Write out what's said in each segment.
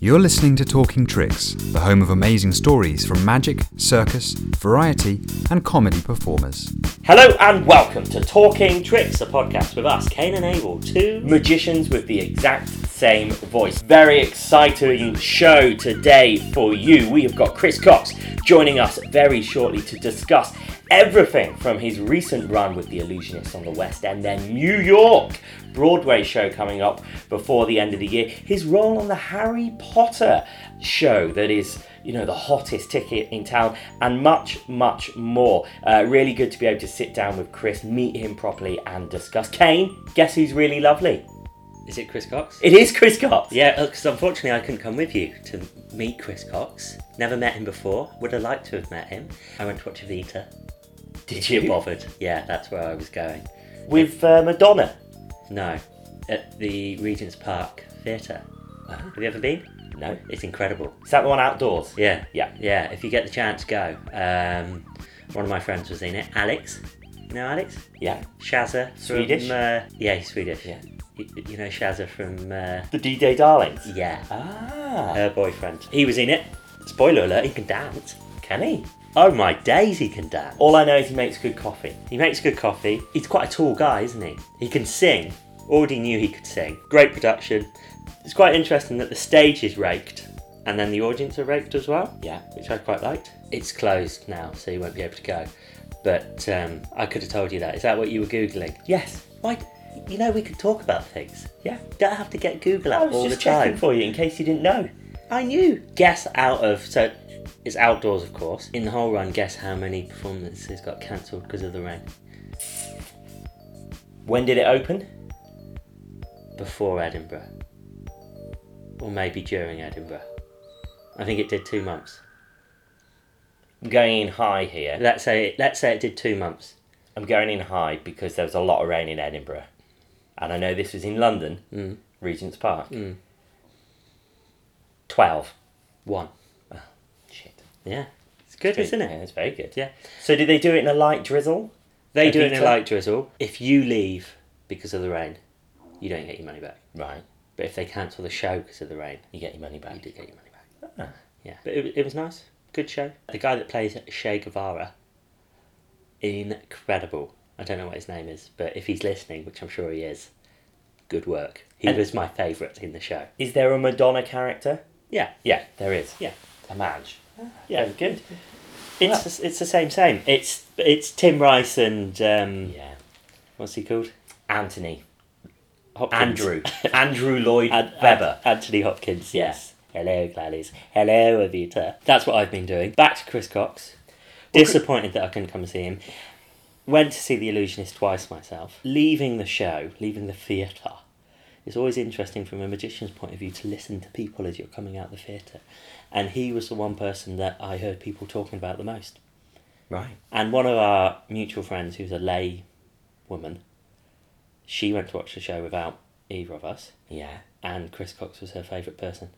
You're listening to Talking Tricks, the home of amazing stories from magic, circus, variety, and comedy performers. Hello and welcome to Talking Tricks, a podcast with us, Cain and Abel, two magicians with the exact same voice. Very exciting show today for you. We have got Chris Cox joining us very shortly to discuss everything from his recent run with The Illusionist on the West End, then New York Broadway show coming up before the end of the year, his role on the Harry Potter show that is you know, the hottest ticket in town, and much, much more. Uh, really good to be able to sit down with Chris, meet him properly, and discuss. Kane, guess who's really lovely? Is it Chris Cox? It is Chris Cox. Yeah, because unfortunately I couldn't come with you to meet Chris Cox. Never met him before. Would have liked to have met him. I went to watch Evita. Did you? bothered? Yeah, that's where I was going. With uh, Madonna. No, at the Regent's Park Theatre. Have you ever been? No. It's incredible. Is that the one outdoors? Yeah, Yeah. yeah. If you get the chance, go. Um, one of my friends was in it. Alex. You know Alex? Yeah. Shazza. from, Swedish? uh, yeah, he's Swedish. Yeah. You, you know Shazza from. Uh, The D-Day Darlings. yeah. Ah. Her boyfriend. He was in it. Spoiler alert, he can dance. Can he? Oh my days, he can dance. All I know is he makes good coffee. He makes good coffee. He's quite a tall guy, isn't he? He can sing. Already knew he could sing. Great production. It's quite interesting that the stage is raked and then the audience are raked as well, Yeah. which I quite liked. It's closed now, so you won't be able to go. But um, I could have told you that. Is that what you were Googling? Yes. Why? You know, we could talk about things. Yeah. Don't have to get Google out all the just checking time. for you in case you didn't know. I knew. Guess out of so it's outdoors, of course. In the whole run, guess how many performances got cancelled because of the rain When did it open? before Edinburgh, or maybe during Edinburgh. I think it did two months. I'm going in high here. Let's say let's say it did two months. I'm going in high because there was a lot of rain in Edinburgh. And I know this was in London, Mm. Regent's Park. Mm. 12. One. Yeah, it's good, isn't it? Yeah, it's very good. Yeah. So did they do it in a light drizzle? They do it in a light drizzle. If you leave because of the rain, you don't get your money back. Right. But if they cancel the show because of the rain, You get your money back. you do get your money back. Ah. Yeah, but it, it was nice. Good show. The guy that plays Che Guevara, incredible. I don't know what his name is, but if he's listening, which I'm sure he is, good work. He And- was my favourite in the show. Is there a Madonna character? Yeah, Yeah, there is. yeah, A Madge. Yeah. Very good. It's the, it's the same same. It's it's Tim Rice and um, Yeah. what's he called? Anthony. Hopkins. Andrew. Andrew Lloyd Ad- Webber. Ad- Anthony Hopkins. Yeah. Yes. Hello, Gladys. Hello, Evita. That's what I've been doing. Back to Chris Cox. Well, Disappointed that I couldn't come and see him. Went to see The Illusionist twice myself. Leaving the show, leaving the theatre. It's always interesting from a magician's point of view to listen to people as you're coming out the theatre. And he was the one person that I heard people talking about the most. Right. And one of our mutual friends, who's a lay woman, she went to watch the show without either of us, Yeah. and Chris Cox was her favourite person.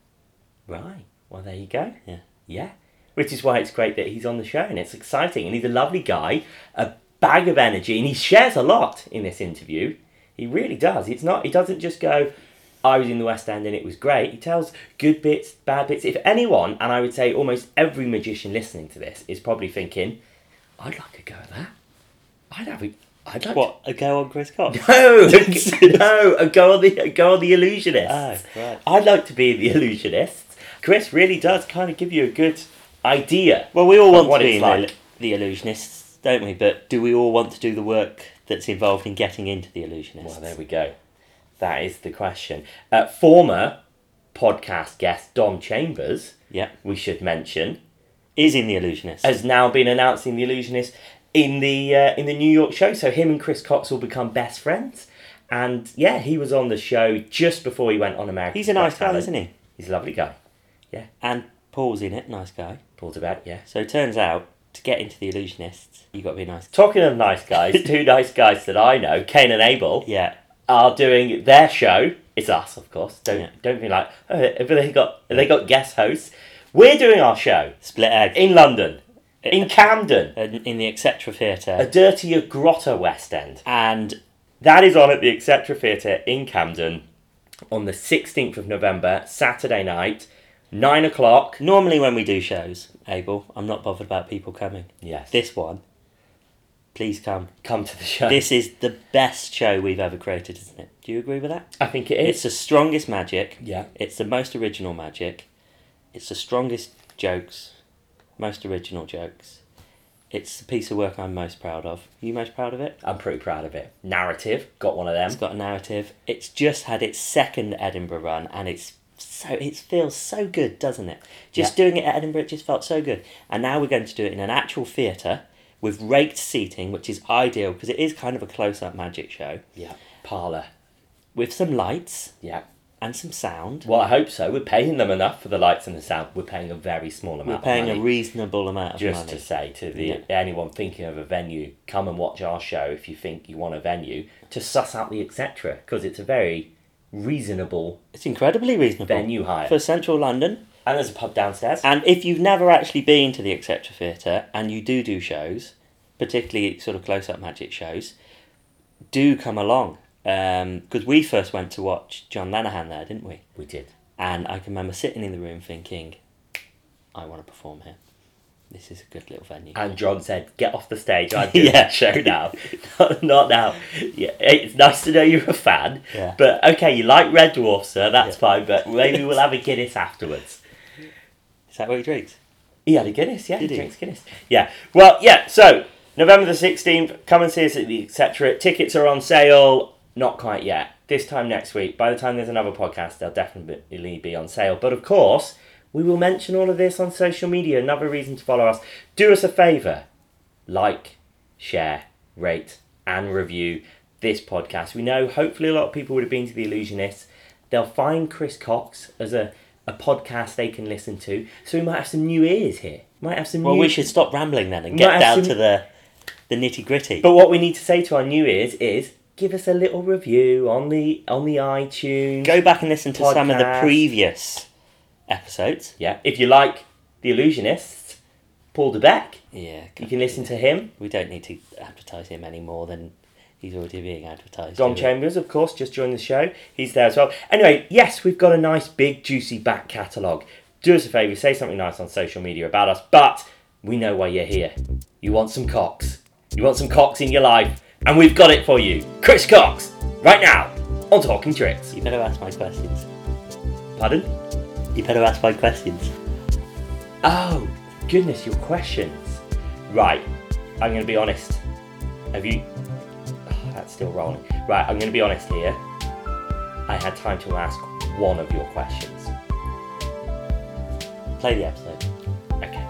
Right. Well, there you go. Yeah. Yeah. Which is why it's great that he's on the show and it's exciting. And he's a lovely guy, a bag of energy, and he shares a lot in this interview. He really does. It's not. He doesn't just go. I was in the West End and it was great. He tells good bits, bad bits. If anyone, and I would say almost every magician listening to this is probably thinking, "I'd like a go at that. I'd have a. I'd like What, a go on Chris Cox? No, no, a go on the a go on the illusionist. Oh, right. I'd like to be the illusionist. Chris really does kind of give you a good idea. Well, we all want to be like. the illusionists, don't we? But do we all want to do the work that's involved in getting into the illusionist? Well, there we go. That is the question. Uh, former podcast guest Dom Chambers, Yeah. we should mention, Is in the illusionist. has now been announcing the illusionist in the uh, in the New York show. So him and Chris Cox will become best friends. And yeah, he was on the show just before he went on American. He's a nice guy, isn't he? He's a lovely guy. Yeah. And Paul's in it, nice guy. Paul's about yeah. So it turns out, to get into the illusionists, you've got to be nice. Talking of nice guys, two nice guys that I know, Kane and Abel, Yeah. Are doing their show. It's us, of course. Don't Yeah. don't be like, oh, have they got have they got guest hosts? We're doing our show Split egg. in London, in Camden, in, the Etc. Theatre, a dirtier grotto West End. And That is on at the Etc Theatre in Camden on the 16th of November, Saturday night. Nine o'clock. Normally, when we do shows, Abel, I'm not bothered about people coming. Yes. This one, please come. come to the show. This is the best show we've ever created, isn't it? Do you agree with that? I think it It's the strongest magic. Yeah. It's the most original magic. It's the strongest jokes, most original jokes. It's the piece of work I'm most proud of. you most proud of it? I'm pretty proud of it. Narrative. Got one of them. It's got a narrative. It's just had its second Edinburgh run, and it's so it feels so good, doesn't it? Just Yeah. doing it at Edinburgh, it just felt so good. And now we're going to do it in an actual theatre with raked seating, which is ideal because it is kind of a close-up magic show Yeah. Parlour. with some lights Yeah. and some sound. Well, I hope so. We're paying them enough for the lights and the sound. We're paying a very small amount. We're paying a reasonable amount of just money. to say to the Yeah. anyone thinking of a venue, come and watch our show if you think you want a venue to suss out the etc. Because it's a very reasonable It's incredibly reasonable venue hire. for central London. And there's a pub downstairs. And if you've never actually been to the Etc Theatre and you do do shows, particularly sort of close up magic shows, do come along. Um, because we first went to watch John Lenahan there, didn't we? we did. And I can remember sitting in the room thinking, I want to perform here. This is a good little venue. And John said, "Get off the stage. I'm doing Yeah. show now, not, not now." Yeah, it's nice to know you're a fan. Yeah. But okay, you like Red Dwarf, sir. That's Yeah. fine. But maybe we'll have a Guinness afterwards. Is that what he drinks? He had a Guinness, yeah. Did he he? drinks Guinness. Yeah. Well, yeah. So November the sixteenth, come and see us at the etc. Tickets are on sale. Not quite yet. This time next week. By the time there's another podcast, they'll definitely be on sale. But of course, we will mention all of this on social media. Another reason to follow us. Do us a favour. Like, share, rate, and review this podcast. We know hopefully a lot of people would have been to The Illusionists. They'll find Chris Cox as a, a podcast they can listen to. So we might have some new ears here. Might have some Well, new we should stop rambling then and get down some- to the, the nitty gritty. But what we need to say to our new ears is give us a little review on the on the iTunes. Go back and listen to some of the previous episodes. Yeah. If you like The Illusionists, Paul Dabek, Yeah. you can listen to him. We don't need to advertise him any more than he's already being advertised. Dom? Chambers, of course, just joined the show. He's there as well. Anyway, yes, we've got a nice big juicy back catalogue. Do us a favour, say something nice on social media about us, but we know why you're here. You want some cocks. You want some cocks in your life, and we've got it for you. Chris Cox, right now, on Talking Tricks. You better ask my questions. Pardon? You better ask my questions. Oh, goodness, your questions. Right, I'm going to be honest. Have you. That's still rolling. Right, I'm going to be honest here. I had time to ask one of your questions. Play the episode. Okay.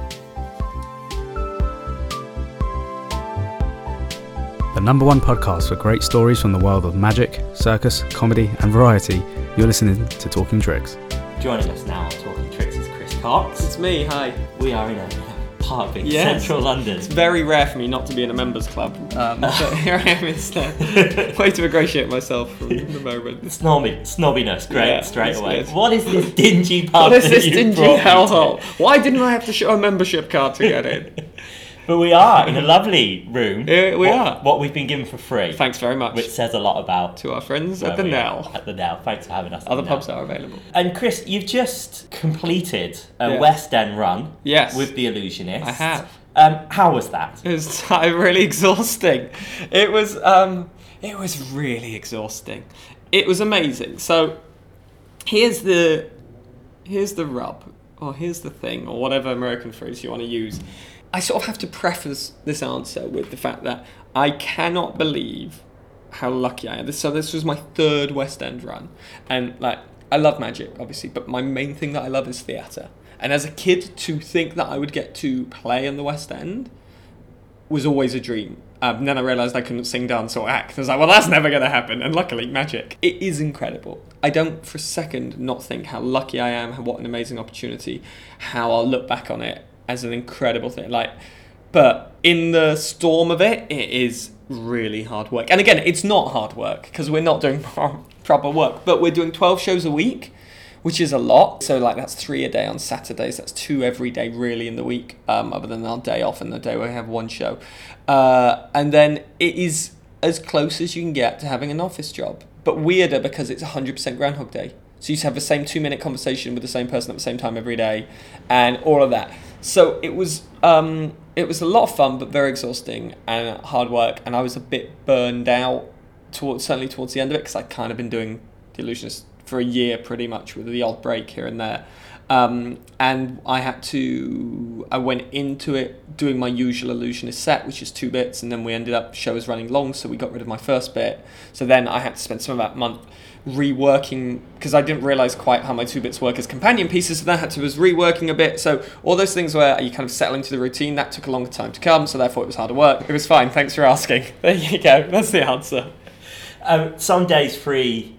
The number one podcast for great stories from the world of magic, circus, comedy, and variety. You're listening to Talking Tricks. Joining us now on Talking Tricks is Chris Cox. It's me, hi. We are in a park in Yes. central London. It's very rare for me not to be in a members club, um, but here I am instead. Way to ingratiate myself from the moment. Snobby, snobbiness, great, Yeah, straight away. good. What is this dingy pub What is this dingy brought me to? hellhole? Why didn't I have to show a membership card to get in? But we are in a lovely room. We what, are. What we've been given for free. Thanks very much Which says a lot about to our friends at the Nell. At the Nell. Thanks for having us. Other pubs are available. And Chris, you've just completed a. West End run Yes. with the Illusionist. I have. Um, how was that? It was t- really exhausting. It was um, it was really exhausting. It was amazing. So here's the here's the rub, or here's the thing, or whatever American phrase you want to use. I sort of have to preface this answer with the fact that I cannot believe how lucky I am. So this was my third West End run, and like I love magic, obviously, but my main thing that I love is theatre. And as a kid, to think that I would get to play in the West End was always a dream. Um, then I realised I couldn't sing, dance, or act. I was like, well, that's never going to happen. And luckily, magic. It is incredible. I don't for a second not think how lucky I am, what an amazing opportunity, how I'll look back on it as an incredible thing. Like, but in the storm of it, it is really hard work. And again, it's not hard work because we're not doing proper work, but we're doing 12 shows a week which is a lot. So like that's three a day on Saturdays. That's two every day really in the week, um, other than our day off and the day where we have one show. Uh, and then it is as close as you can get to having an office job, but weirder because it's 100% Groundhog Day. So you have the same two minute conversation with the same person at the same time every day, and all of that. So it was um, it was a lot of fun, but very exhausting and hard work. And I was a bit burned out towards certainly towards the end of it because I'd kind of been doing the illusionist for a year pretty much with the odd break here and there. Um, and I had to, I went into it doing my usual illusionist set, which is two bits, and then we ended up, show was running long, so we got rid of my first bit. So then I had to spend some of that month reworking, because I didn't realize quite how my two bits work as companion pieces, so that I had to was reworking a bit. So all those things where you kind of settle into the routine, that took a longer time to come, so therefore it was harder work. It was fine, thanks for asking. There you go, that's the answer. Um, some days free,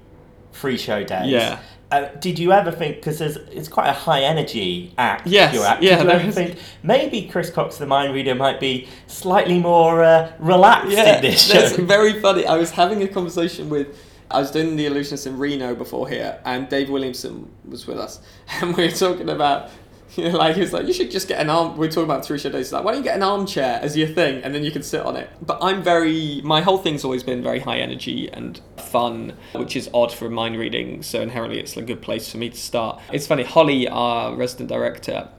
free show days. Yeah. Uh, did you ever think because it's quite a high energy act? Yes, Your act. yeah, Did you ever is. think maybe Chris Cox, the mind reader, might be slightly more uh, relaxed in this show? that's very funny. I was having a conversation with, I was doing the illusionist in Reno before here, and Dave Williamson was with us, and we were talking about, you know, like he was like, you should just get an arm. We're talking about show days. Like, why don't you get an armchair as your thing, and then you can sit on it. But I'm very, my whole thing's always been very high energy and fun, which is odd for mind reading. So inherently, it's a good place for me to start. It's funny. Holly, our resident director.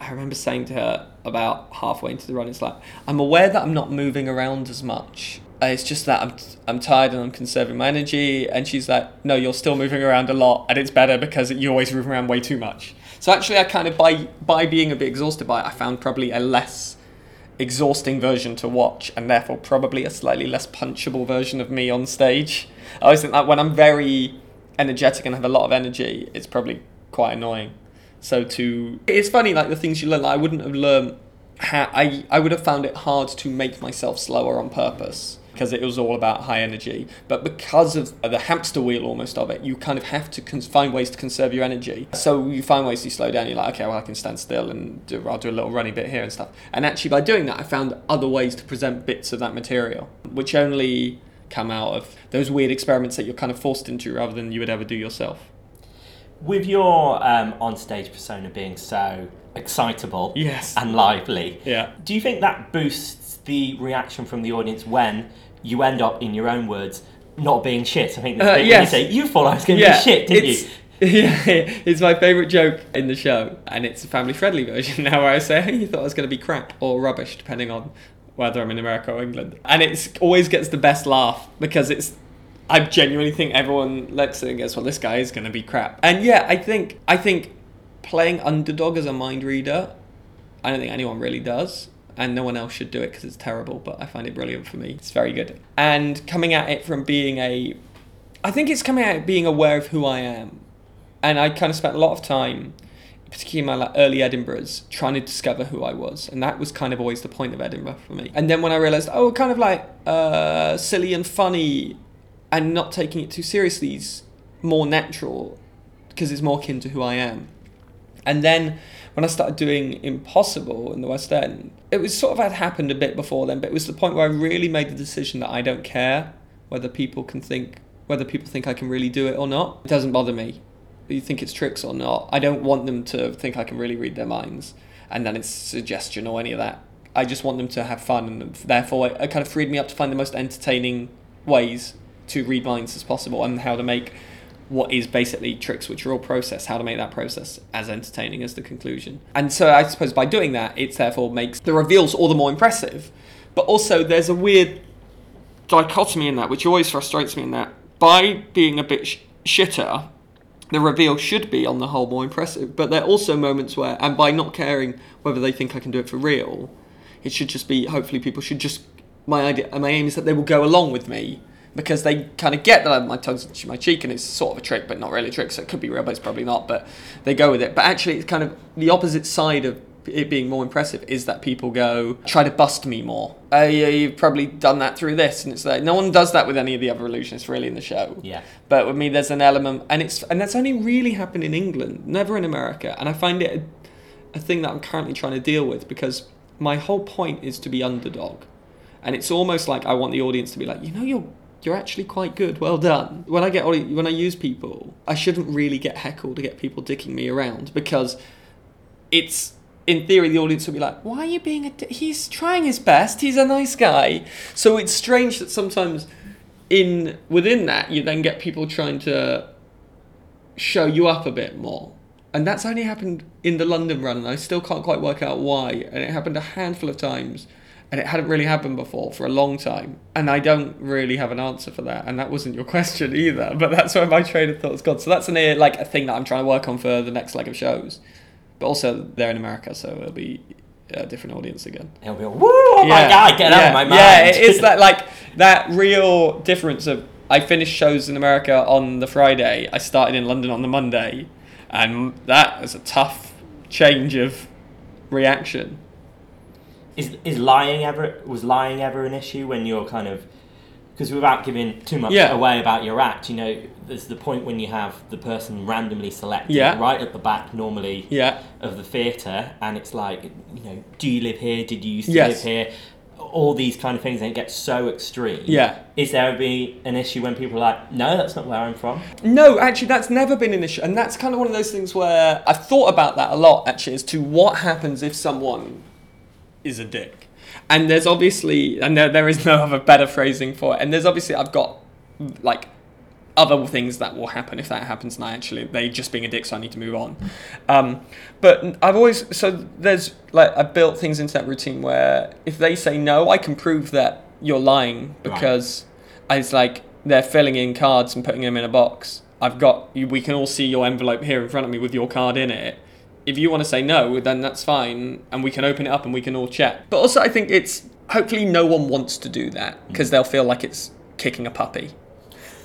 I remember saying to her about halfway into the run, it's like, I'm aware that I'm not moving around as much. Uh, It's just that I'm, I'm tired and I'm conserving my energy. And she's like, no, you're still moving around a lot. And it's better because you're always move around way too much. So actually, I kind of, by, by being a bit exhausted by it, I found probably a less exhausting version to watch and therefore probably a slightly less punchable version of me on stage. I always think that when I'm very energetic and have a lot of energy, it's probably quite annoying. So to it's funny like the things you learn. Like, I wouldn't have learned how I I would have found it hard to make myself slower on purpose because it was all about high energy. But because of the hamster wheel almost of it, you kind of have to cons- find ways to conserve your energy. So you find ways to slow down. You're like, okay, well I can stand still and do, I'll do a little runny bit here and stuff. And actually by doing that, I found other ways to present bits of that material, which only come out of those weird experiments that you're kind of forced into rather than you would ever do yourself. With your um, on-stage persona being so excitable Yes. and lively, Yeah. do you think that boosts the reaction from the audience when you end up, in your own words, not being shit? I think Uh, yes. you say you thought I was going to be shit, didn't it's, you? Yeah, it's my favourite joke in the show, and it's a family friendly version now where I say, hey, you thought I was going to be crap or rubbish, depending on whether I'm in America or England. And it always gets the best laugh because it's. I genuinely think everyone looks at it and goes, well, this guy is going to be crap. And yeah, I think I think playing underdog as a mind reader, I don't think anyone really does. And no one else should do it because it's terrible, but I find it brilliant for me. It's very good. And coming at it from being a I think it's coming of being aware of who I am. And I kind of spent a lot of time, particularly in my early Edinburghs, trying to discover who I was. And that was kind of always the point of Edinburgh for me. And then when I realised, oh, kind of like uh, silly and funny and not taking it too seriously is more natural because it's more akin to who I am. And then when I started doing Impossible in the West End, it was sort of had happened a bit before then, but it was the point where I really made the decision that I don't care whether people can think whether people think I can really do it or not. It doesn't bother me. You think it's tricks or not. I don't want them to think I can really read their minds and then it's suggestion or any of that. I just want them to have fun and therefore it, kind of freed me up to find the most entertaining ways to read minds as possible and how to make what is basically tricks which are all process, how to make that process as entertaining as the conclusion. And so I suppose by doing that, it therefore makes the reveals all the more impressive. But also there's a weird dichotomy in that, which always frustrates me in that by being a bit sh- shitter, the reveal should be on the whole more impressive. But there are also moments where, and by not caring whether they think I can do it for real, it should just be. Hopefully, people should just. My idea, and my aim is that they will go along with me because they kind of get that my tongue's in my cheek and it's sort of a trick, but not really a trick. So it could be real, but it's probably not. But they go with it. But actually, it's kind of the opposite side of it being more impressive is that people go try to bust me more. Uh, yeah, you've probably done that through this, and it's like no one does that with any of the other illusionists really in the show. Yeah. But with me, there's an element, and it's and that's only really happened in England, never in America. And I find it a, a thing that I'm currently trying to deal with because my whole point is to be underdog, and it's almost like I want the audience to be like, you know, you're you're actually quite good. Well done. When I get when I use people, I shouldn't really get heckled to get people dicking me around because it's in theory the audience will be like, why are you being a? Di- He's trying his best. He's a nice guy. So it's strange that sometimes in within that you then get people trying to show you up a bit more. And that's only happened in the London run, and I still can't quite work out why. And it happened a handful of times, and it hadn't really happened before for a long time. And I don't really have an answer for that, and that wasn't your question either. But that's where my train of thought's gone. So that's an uh, like a thing that I'm trying to work on for the next leg of shows. But also they're in America, so it'll be a different audience again. He'll be like, woo, oh my god, get out of my mind. Yeah, it is that like that real difference of I finished shows in America on the Friday, I started in London on the Monday, and that was a tough change of reaction. Is is lying ever was lying ever an issue when you're kind of because without giving too much Yeah. away about your act, you know, there's the point when you have the person randomly selected Yeah. right at the back normally Yeah. of the theatre, and it's like, you know, do you live here? Did you used to Yes. live here? All these kind of things, and it gets so extreme. Yeah. Is there be an issue when people are like, no, that's not where I'm from? No, actually, that's never been an issue, and that's kind of one of those things where I've thought about that a lot. Actually, as to what happens if someone is a dick, and there's obviously, and there, there is no other better phrasing for it. And there's obviously, I've got like other things that will happen if that happens, and I actually they just being a dick, so I need to move on. Um, but I've always so there's like I built things into that routine where if they say no, I can prove that you're lying Right. because it's like they're filling in cards and putting them in a box. I've got you. We can all see your envelope here in front of me with your card in it. If you want to say no, then that's fine, and we can open it up and we can all chat. But also, I think it's hopefully no one wants to do that because they'll feel like it's kicking a puppy.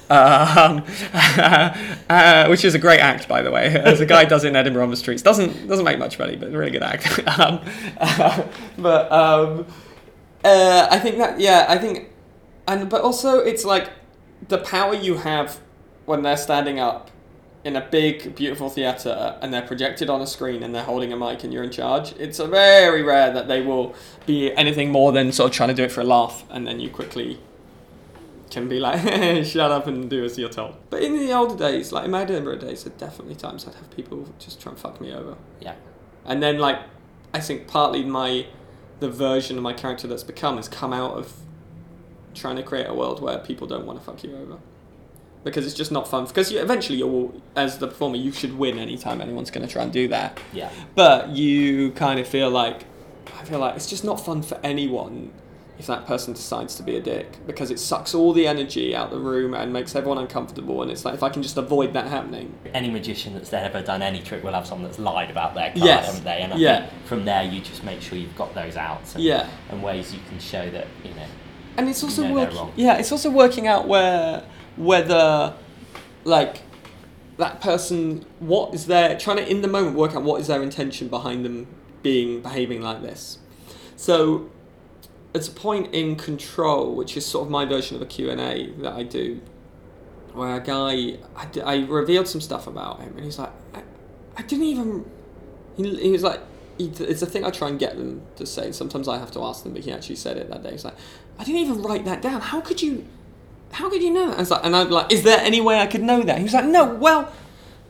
Um, uh, which is a great act, by the way. As a guy does in Edinburgh on the streets, doesn't doesn't make much money, but really good act. um, uh, but um, uh, I think that yeah, I think, and but also it's like the power you have when they're standing up in a big, beautiful theatre and they're projected on a screen and they're holding a mic and you're in charge. It's a very rare that they will be anything more than sort of trying to do it for a laugh and then you quickly can be like, shut up and do as you're told. But in the older days, like in my Edinburgh days, there definitely times I'd have people just try and fuck me over. Yeah. And then like, I think partly my, the version of my character that's become has come out of trying to create a world where people don't want to fuck you over. Because it's just not fun. Because you, eventually, you'll, as the performer, you should win anytime anyone's going to try and do that. Yeah. But you kind of feel like, I feel like it's just not fun for anyone if that person decides to be a dick because it sucks all the energy out the room and makes everyone uncomfortable. And it's like if I can just avoid that happening. Any magician that's ever done any trick will have someone that's lied about their card, Yes. haven't they? And I Yeah. think from there, you just make sure you've got those out. and, Yeah. and ways you can show that, you know, and it's also know they're work- wrong. yeah it's also working out where whether like that person what is their trying to in the moment work out what is their intention behind them being behaving like this so it's a point in control which is sort of my version of a q&a that i do where a guy i, I revealed some stuff about him and he's like i, I didn't even he, he was like it's a thing I try and get them to say. Sometimes I have to ask them, but he actually said it that day. He's like, I didn't even write that down. How could you? How could you know that? I was like, and I'm like, is there any way I could know that? He was like, no. Well,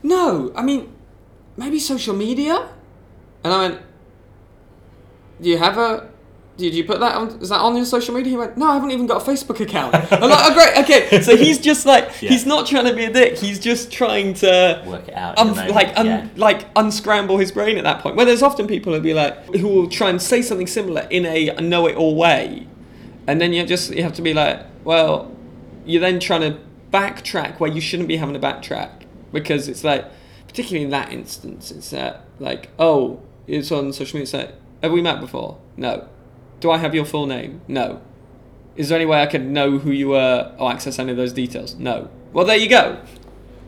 no. I mean, maybe social media. And I went, do you have a? Did you put that on? Is that on your social media? He went, no, I haven't even got a Facebook account. I'm like, oh great, okay. So he's just like, Yeah. he's not trying to be a dick. He's just trying to work it out. un- um, like un- yeah. like unscramble his brain at that point. Where there's often people who'll be like who will try and say something similar in a know-it-all way, and then you just you have to be like, well, you're then trying to backtrack where you shouldn't be having to backtrack because it's like, particularly in that instance, it's that like, oh, it's on social media. It's like, have we met before? No. Do I have your full name? No. Is there any way I could know who you were or access any of those details? No. Well, there you go.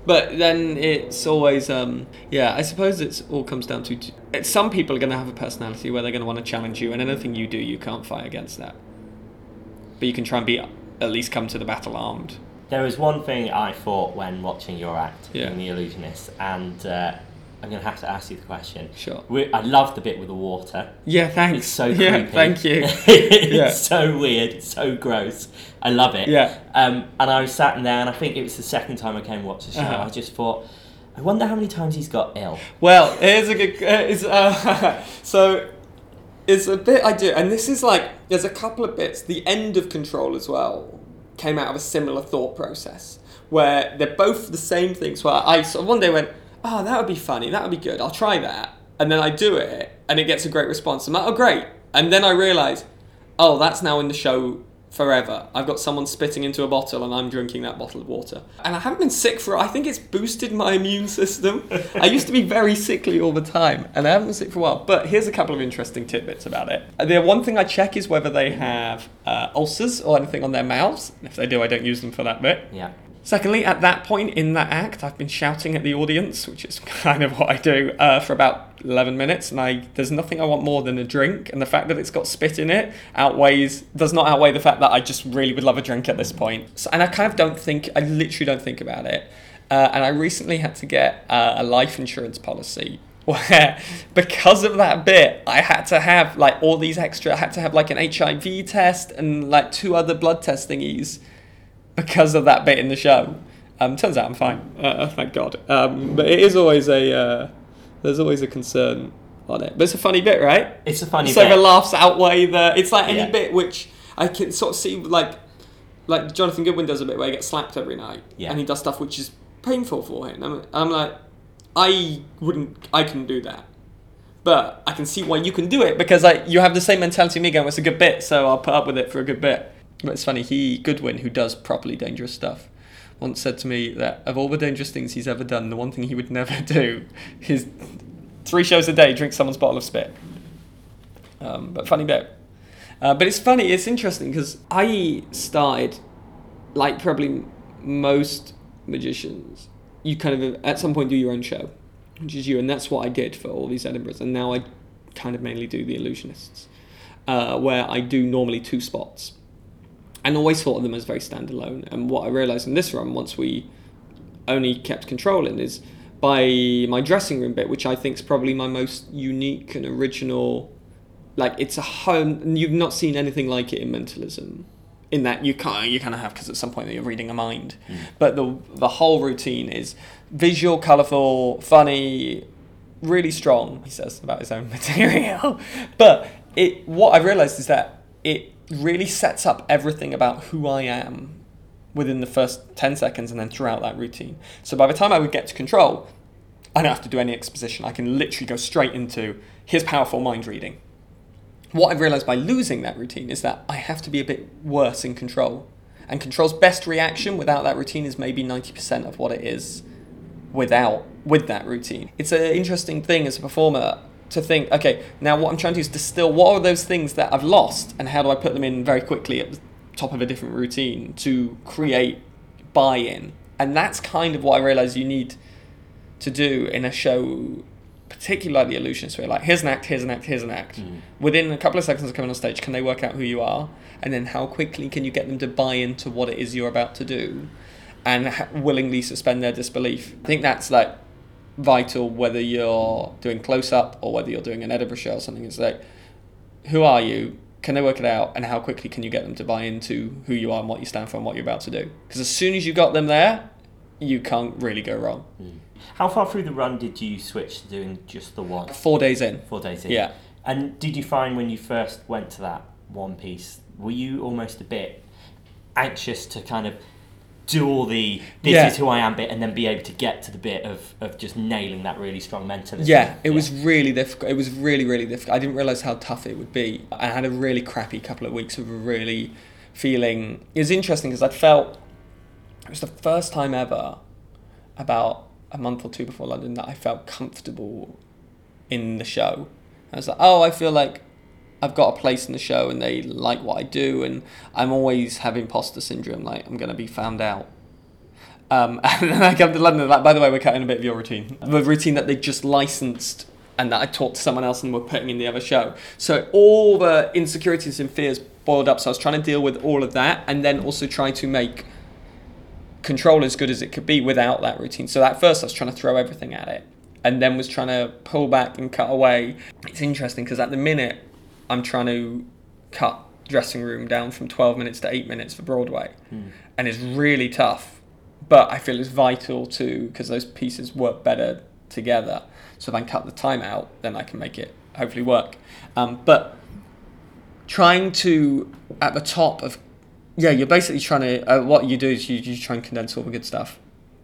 But then it's always, um, yeah, I suppose it's all comes down to t- some people are going to have a personality where they're going to want to challenge you, and anything you do, you can't fight against that. But you can try and be at least come to the battle armed. There was one thing I thought when watching your act Yeah. in The Illusionist, and uh, I'm going to have to ask you the question. Sure. We, I love the bit with the water. Yeah, thanks. It's so yeah, creepy. thank you. it's Yeah. so weird, so gross. I love it. Yeah. Um, and I was sat in there, and I think it was the second time I came and watched the show. Uh-huh. I just thought, I wonder how many times he's got ill. Well, here's a good. Uh, uh, so it's a bit I do, and this is like there's a couple of bits. The end of Control as well came out of a similar thought process where they're both the same things. Where I sort of one day went, oh, that would be funny, that would be good, I'll try that, and then I do it, and it gets a great response. I'm like, oh, great, and then I realise, oh, that's now in the show forever. I've got someone spitting into a bottle and I'm drinking that bottle of water. And I haven't been sick for, I think it's boosted my immune system. I used to be very sickly all the time and I haven't been sick for a while. But here's a couple of interesting tidbits about it. The one thing I check is whether they have uh, ulcers or anything on their mouths. If they do, I don't use them for that bit. Yeah. Secondly, at that point in that act, I've been shouting at the audience, which is kind of what I do, uh, for about 11 minutes, and I there's nothing I want more than a drink, and the fact that it's got spit in it outweighs does not outweigh the fact that I just really would love a drink at this point. So, and I kind of don't think, I literally don't think about it. Uh, and I recently had to get uh, a life insurance policy where because of that bit i had to have like all these extra i had to have like an hiv test and like two other blood test thingies because of that bit in the show. Um, turns out I'm fine, uh, thank God. Um, but it is always a uh, there's always a concern on it. But it's a funny bit, right? It's a funny bit. so bit. the laughs outweigh the. It's like any Yeah. bit which I can sort of see like like Jonathan Goodwin does a bit where he gets slapped every night, Yeah. and he does stuff which is painful for him. I'm, I'm like, I wouldn't, I couldn't do that. But I can see why you can do it because like you have the same mentality me going, it's a good bit, so I'll put up with it for a good bit. But it's funny, he Goodwin, who does properly dangerous stuff, once said to me that of all the dangerous things he's ever done, the one thing he would never do is three shows a day drink someone's bottle of spit. Um, but funny bit. Uh, but it's funny, it's interesting because I started, like probably most magicians, you kind of at some point do your own show, which is you, and that's what I did for all these Edinburghs, and now I kind of mainly do the illusionists, uh, where I do normally two spots, and always thought of them as very standalone. And what I realised in this run, once we only kept controlling, is by my dressing room bit, which I think is probably my most unique and original. Like it's a home, you've not seen anything like it in mentalism. In that you kind you kind of have because at some point you're reading a mind, hmm. but the the whole routine is visual, colourful, funny, really strong. He says about his own material, but it what I realised is that it really sets up everything about who I am within the first 10 seconds and then throughout that routine. So by the time I would get to control, I don't have to do any exposition. I can literally go straight into here's powerful mind reading. What I've realized by losing that routine is that I have to be a bit worse in control. And control's best reaction without that routine is maybe 90% of what it is without with that routine. It's an interesting thing as a performer to think, okay, now what I'm trying to do is distill what are those things that I've lost and how do I put them in very quickly at the top of a different routine to create buy-in. And that's kind of what I realize you need to do in a show particularly illusionist where like here's an act here's an act here's an act. Mm. Within a couple of seconds of coming on stage can they work out who you are? And then how quickly can you get them to buy into what it is you're about to do? And ha- willingly suspend their disbelief. I think that's like vital whether you're doing close up or whether you're doing an edinburgh show or something. It's like who are you? Can they work it out? And how quickly can you get them to buy into who you are and what you stand for and what you're about to do? Because as soon as you got them there you can't really go wrong. Hmm. How far through the run did you switch to doing just the one? four days in. Four days in. yeah. And did you find when you first went to that one piece, were you almost a bit anxious to kind of do all the this Yeah. is who I am bit and then be able to get to the bit of, of just nailing that really strong mentalism? Yeah, it was really difficult. It was really, really difficult. I didn't realize how tough it would be. I had a really crappy couple of weeks of really feeling. It was interesting because I felt it was the first time ever, about a month or two before London, that I felt comfortable in the show. I was like, oh, I feel like I've got a place in the show and they like what I do, and I'm always have imposter syndrome, like I'm gonna be found out. Um, and then I come to London, like, by the way, we're cutting a bit of your routine. The routine that they just licensed and that I taught to someone else and were putting in the other show. So all the insecurities and fears boiled up. So I was trying to deal with all of that and then also try to make control as good as it could be without that routine. So at first I was trying to throw everything at it and then was trying to pull back and cut away. It's interesting because at the minute I'm trying to cut dressing room down from 12 minutes to 8 minutes for Broadway. And it's really tough, but I feel it's vital to because those pieces work better together. So if I can cut the time out, then I can make it hopefully work. Um, but trying to at the top of yeah, you're basically trying to. Uh, what you do is you, you try and condense all the good stuff,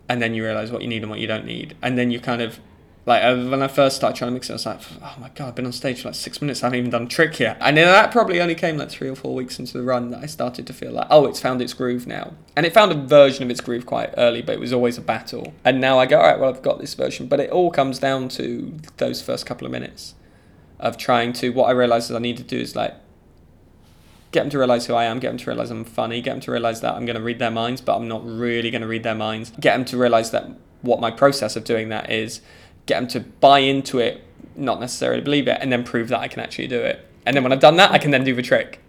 and then you realize what you need and what you don't need, and then you kind of. Like uh, when I first started trying to mix it, I was like, "Oh my god, I've been on stage for like six minutes. I haven't even done a trick yet." And then that probably only came like three or four weeks into the run that I started to feel like, "Oh, it's found its groove now." And it found a version of its groove quite early, but it was always a battle. And now I go, "All right, well, I've got this version." But it all comes down to those first couple of minutes of trying to. What I realized is I need to do is like get them to realize who I am, get them to realize I'm funny, get them to realize that I'm going to read their minds, but I'm not really going to read their minds. Get them to realize that what my process of doing that is, get them to buy into it, not necessarily believe it, and then prove that I can actually do it. And then when I've done that, I can then do the trick.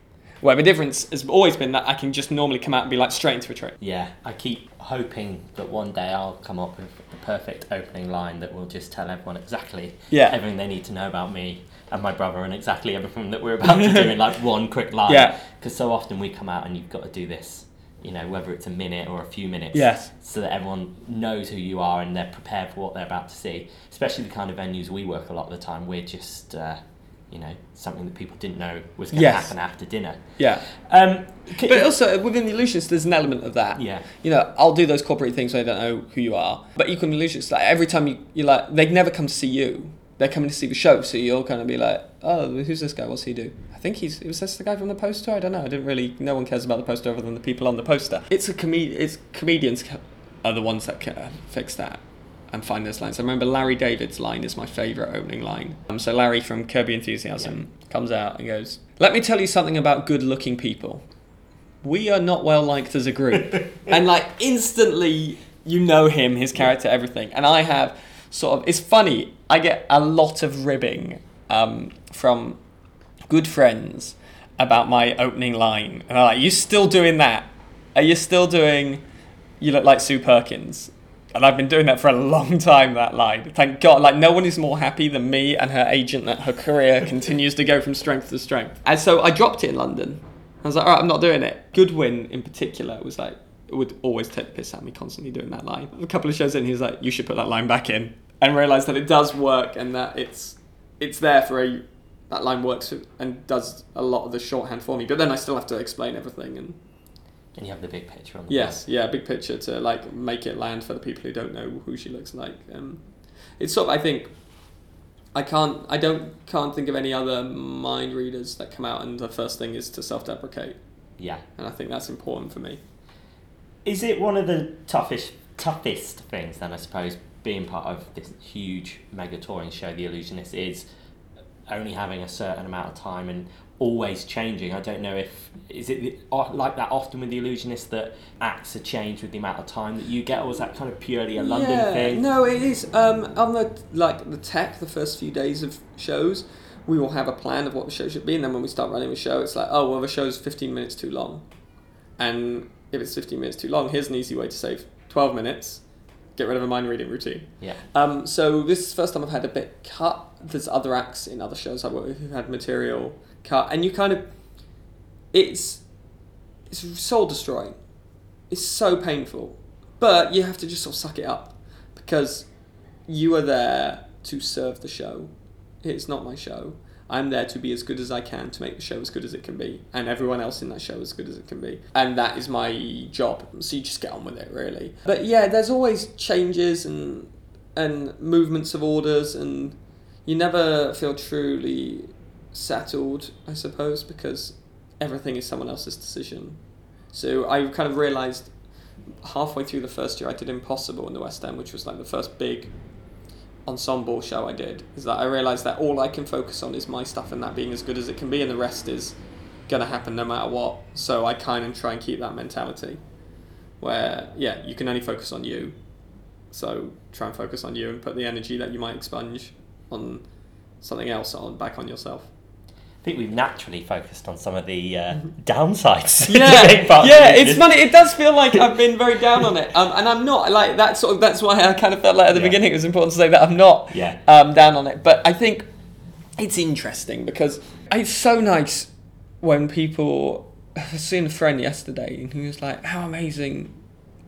Where the difference has always been that I can just normally come out and be like straight into a trick. Yeah, I keep hoping that one day I'll come up with the perfect opening line that will just tell everyone exactly Yeah. everything they need to know about me and my brother and exactly everything that we're about to do in like one quick line. Yeah. Because so often we come out and you've got to do this, you know, whether it's a minute or a few minutes. Yes. So that everyone knows who you are and they're prepared for what they're about to see. Especially the kind of venues we work a lot of the time. We're just, uh, you know, something that people didn't know was going to Yes. happen after dinner. Yeah. Um, But also within the illusions, there's an element of that. Yeah. You know, I'll do those corporate things where they don't know who you are. But equal illusions, like every time you you like, they never come to see you. They're coming to see the show, so you'll kind of be like, oh, who's this guy? What's he do? I think he's was this the guy from the poster? I don't know. I didn't really. No one cares about the poster other than the people on the poster. It's a comed. It's comedians are the ones that can fix that and find those lines. I remember Larry David's line is my favourite opening line. Um, so Larry from Curb Your Enthusiasm comes out and goes, "Let me tell you something about good-looking people. We are not well liked as a group." and like instantly, you know him, his character, everything. And I have sort of. It's funny. I get a lot of ribbing um, from good friends about my opening line, and I'm like, "You still doing that? Are you still doing? You look like Sue Perkins." And I've been doing that for a long time. That line, thank God. Like no one is more happy than me and her agent that her career continues to go from strength to strength. And so I dropped it in London. I was like, all right, I'm not doing it. Goodwin in particular was like, would always take the piss at me constantly doing that line. A couple of shows in, he was like, you should put that line back in, and realised that it does work and that it's it's there for a that line works and does a lot of the shorthand for me. But then I still have to explain everything and and you have the big picture on the Yes, yeah, big picture to like make it land for the people who don't know who she looks like. Um, it's sort of I think I can't I don't can't think of any other mind readers that come out and the first thing is to self-deprecate, Yeah. and I think that's important for me. Is it one of the toughest toughest things then I suppose being part of this huge mega touring show The Illusionist is only having a certain amount of time and always changing. I don't know if is it like that often with The Illusionist that acts are changed with the amount of time that you get or is that kind of purely a London yeah, thing? No, it is. Um, on the like the tech, the first few days of shows, we will have a plan of what the show should be, and then when we start running the show, it's like, oh well, the show's fifteen minutes too long, and if it's fifteen minutes too long, here's an easy way to save twelve minutes. Get rid of a mind reading routine. Yeah. Um, so this is the first time I've had a bit cut. There's other acts in other shows I work with who've had material cut, and you kind of, it's, it's soul destroying. It's so painful, but you have to just sort of suck it up, because you are there to serve the show. It's not my show. I'm there to be as good as I can to make the show as good as it can be, and everyone else in that show as good as it can be. And that is my job. So you just get on with it, really. But yeah, there's always changes and and movements of orders, and you never feel truly settled, I suppose, because everything is someone else's decision. So I kind of realised halfway through the first year I did Impossible in the West End, which was like the first big ensemble show I did, is that I realised that all I can focus on is my stuff and that being as good as it can be, and the rest is gonna happen no matter what. So I kind of try and keep that mentality, where yeah, you can only focus on you. So try and focus on you and put the energy that you might expunge on something else on back on yourself. I think we've naturally focused on some of the uh, downsides. Yeah, being part of yeah, it's funny. It does feel like I've been very down on it, um, and I'm not. Like that sort of. That's why I kind of felt like at the Yeah. beginning it was important to say that I'm not Yeah. um, down on it. But I think it's interesting because it's so nice when people. I seen a friend yesterday and he was like, "How amazing!"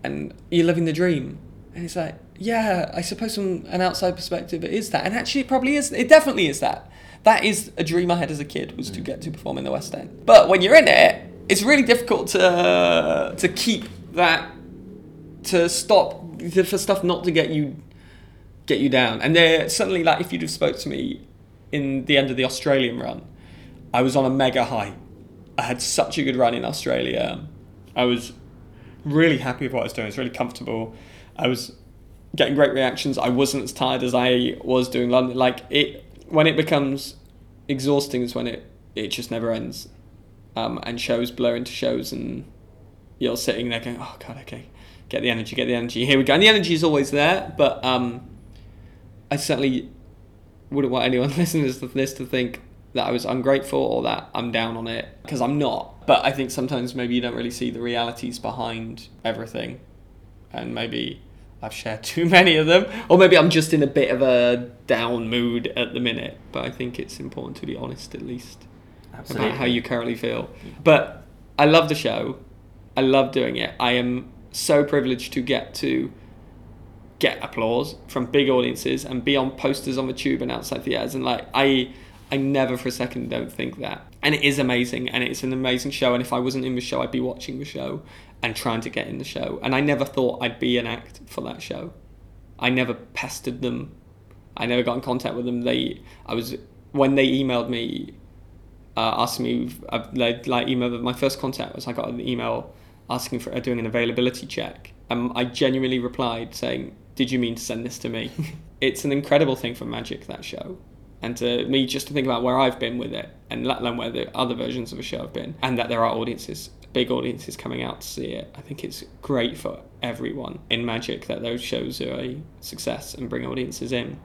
and you're living the dream, and it's like, yeah, I suppose from an outside perspective it is that, and actually it probably is. It definitely is that. That is a dream I had as a kid was to get to perform in the West End. But when you're in it, it's really difficult to to keep that to stop for stuff not to get you get you down. And they're suddenly like if you'd have spoke to me in the end of the Australian run, I was on a mega high. I had such a good run in Australia. I was really happy with what I was doing. It was really comfortable. I was getting great reactions. I wasn't as tired as I was doing London. Like it when it becomes exhausting is when it it just never ends. Um, and shows blur into shows and you're sitting there going, Oh god, okay. Get the energy, get the energy. Here we go. And the energy is always there, but um, I certainly wouldn't want anyone listening to this to think that I was ungrateful or that I'm down on it because I'm not. But I think sometimes maybe you don't really see the realities behind everything, and maybe I've shared too many of them, or maybe I'm just in a bit of a down mood at the minute. But I think it's important to be honest at least about how you currently feel. But I love the show. I love doing it. I am so privileged to get to get applause from big audiences and be on posters on the tube and outside theaters and like I I never for a second don't think that. And it is amazing and it's an amazing show and if I wasn't in the show I'd be watching the show and trying to get in the show. And I never thought I'd be an act for that show. I never pestered them. I never got in contact with them. They I was when they emailed me uh, asking me uh, like, like email my first contact was I got an email asking for uh, doing an availability check. And I genuinely replied saying, "Did you mean to send this to me?" it's an incredible thing for Magic that show, and to me just to think about where I've been with it, and let alone where the other versions of the show have been, and that there are audiences, big audiences coming out to see it. I think it's great for everyone in Magic that those shows are a success and bring audiences in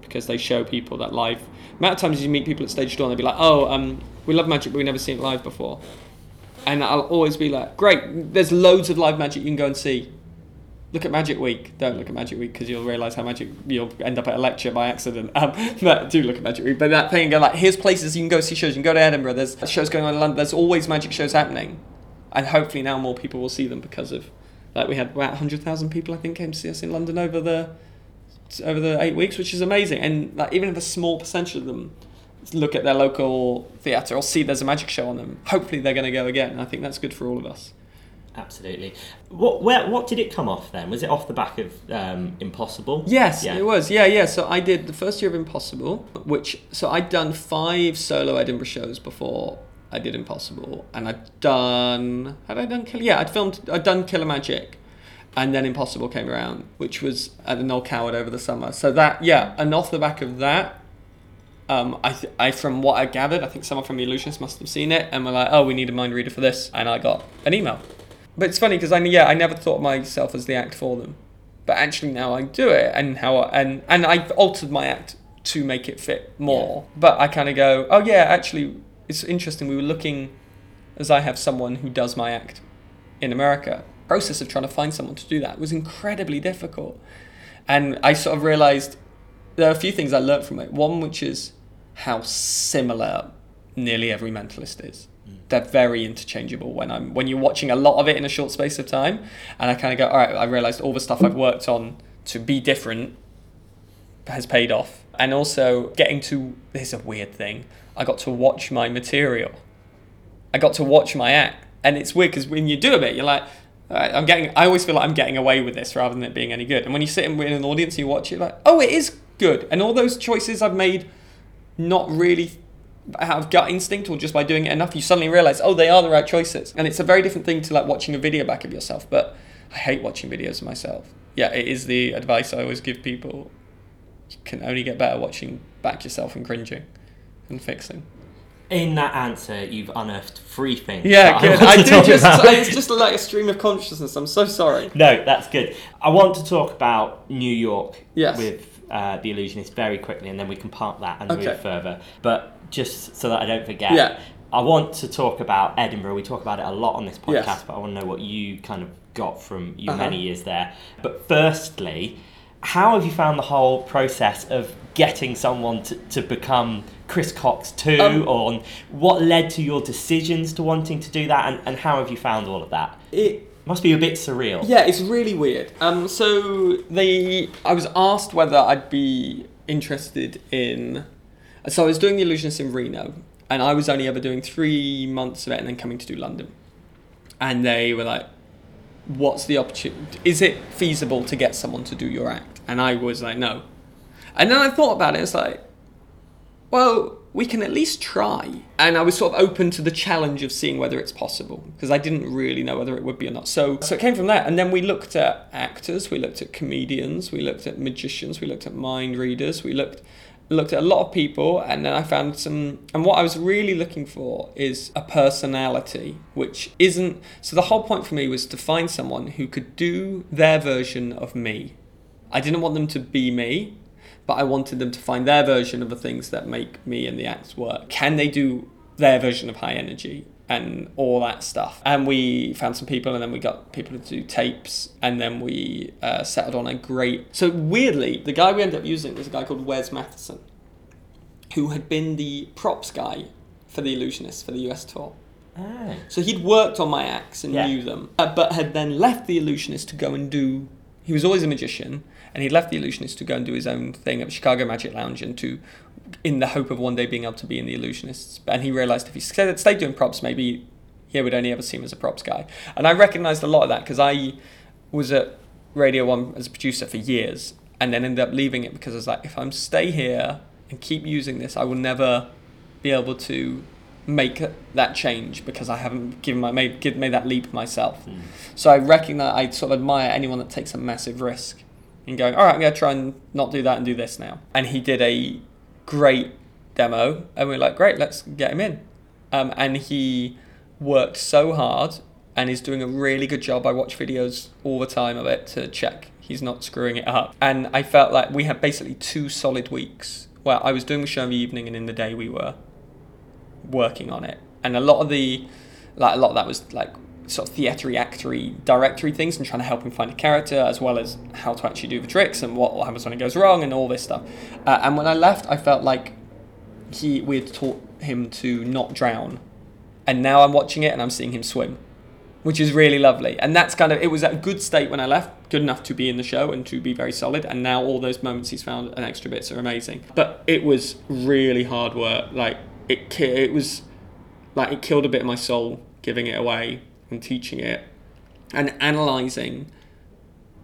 because they show people that live. Amount of times you meet people at stage door and they'll be like, "Oh, um, we love Magic, but we've never seen it live before." And I'll always be like, great, there's loads of live magic you can go and see. Look at Magic Week. Don't look at Magic Week because you'll realise how magic you'll end up at a lecture by accident. Um, but do look at Magic Week. But that thing, go like, here's places you can go see shows. You can go to Edinburgh. There's shows going on in London. There's always magic shows happening, and hopefully now more people will see them because of, like, we had about hundred thousand people I think came to see us in London over the, over the eight weeks, which is amazing. And like, even if a small percentage of them look at their local theatre or see there's a magic show on them, hopefully they're going to go again. and I think that's good for all of us. Absolutely. What where what did it come off then? Was it off the back of um, Impossible? Yes, Yeah. it was. Yeah, yeah. So I did the first year of Impossible, which so I'd done five solo Edinburgh shows before I did Impossible, and I'd done had I done Killer? Yeah, I'd filmed. I'd done Killer Magic, and then Impossible came around, which was at the Noel Coward over the summer. So that yeah, and off the back of that. Um, I, th- I, from what I gathered, I think someone from the Illusionist must have seen it and were like, "Oh, we need a mind reader for this," and I got an email. But it's funny because I yeah I never thought of myself as the act for them, but actually now I do it and how and and I've altered my act to make it fit more. But I kind of go oh yeah actually it's interesting we were looking as I have someone who does my act in America. Process of trying to find someone to do that was incredibly difficult, and I sort of realized there are a few things I learned from it. One which is how similar nearly every mentalist is mm. they're very interchangeable when I'm when you're watching a lot of it in a short space of time, and I kind of go, all right, I realized all the stuff I've worked on to be different has paid off, and also getting to this is a weird thing. I got to watch my material. I got to watch my act, and it's weird because when you do a bit, you're like. I'm getting. I always feel like I'm getting away with this rather than it being any good. And when you sit in in an audience, and you watch it, like, oh, it is good. And all those choices I've made, not really out of gut instinct or just by doing it enough, you suddenly realize, oh, they are the right choices. And it's a very different thing to like watching a video back of yourself. But I hate watching videos of myself. Yeah, it is the advice I always give people. You can only get better watching back yourself and cringing and fixing. In that answer, you've unearthed three things. Yeah, good. I to do just. about. It's just like a stream of consciousness. I'm so sorry. No, that's good. I want to talk about New York Yes. with uh, the illusionist very quickly, and then we can park that and Okay. move further. But just so that I don't forget, Yeah. I want to talk about Edinburgh. We talk about it a lot on this podcast, Yes. but I want to know what you kind of got from your Uh-huh. many years there. But firstly, how have you found the whole process of getting someone to, to become Chris Cox too, Um, or what led to your decisions to wanting to do that, and, and how have you found all of that? It Must be a bit surreal. Yeah, it's really weird. Um, so they, I was asked whether I'd be interested in. So I was doing the illusionist in Reno, and I was only ever doing three months of it and then coming to do London. and they were like, "What's the opportunity? Is it feasible to get someone to do your act?" And I was like, "No." And then I thought about it. It's like, well, we can at least try. And I was sort of open to the challenge of seeing whether it's possible because I didn't really know whether it would be or not. So, so it came from that. And then we looked at actors, we looked at comedians, we looked at magicians, we looked at mind readers, we looked looked at a lot of people and then I found some and what I was really looking for is a personality which isn't so the whole point for me was to find someone who could do their version of me. I didn't want them to be me but I wanted them to find their version of the things that make me and the acts work. Can they do their version of high energy? And all that stuff. And we found some people, and then we got people to do tapes, and then we uh, settled on a great. So, weirdly, the guy we ended up using was a guy called Wes Matheson, who had been the props guy for the Illusionists for the US tour. Ah. So he'd worked on my acts and Yeah. knew them, uh, but had then left the Illusionist to go and do. He was always a magician, and he left the Illusionist to go and do his own thing at Chicago Magic Lounge, and to, in the hope of one day being able to be in the Illusionists. And he realized if he stayed, doing props, maybe he would only ever see him as a props guy. And I recognized a lot of that because I was at Radio One as a producer for years, and then ended up leaving it because I was like, if I'm stay here and keep using this, I will never be able to make that change because I haven't given my made give, made that leap myself. Hmm. So I recognize I sort of admire anyone that takes a massive risk in going, all right, I'm gonna try and not do that and do this now. And he did a great demo, and we are like, great, let's get him in. Um, and he worked so hard and is doing a really good job. I watch videos all the time of it to check he's not screwing it up. And I felt like we had basically two solid weeks where I was doing the show in the evening and in the day we were working on it. And a lot of the like a lot of that was like sort of theatery actory directory things and trying to help him find a character as well as how to actually do the tricks and what happens when it goes wrong and all this stuff. Uh, and when I left I felt like he we had taught him to not drown. And now I'm watching it and I'm seeing him swim. Which is really lovely. And that's kind of it was a good state when I left, good enough to be in the show and to be very solid. And now all those moments he's found and extra bits are amazing. But it was really hard work. Like it it was like it killed a bit of my soul giving it away and teaching it and analyzing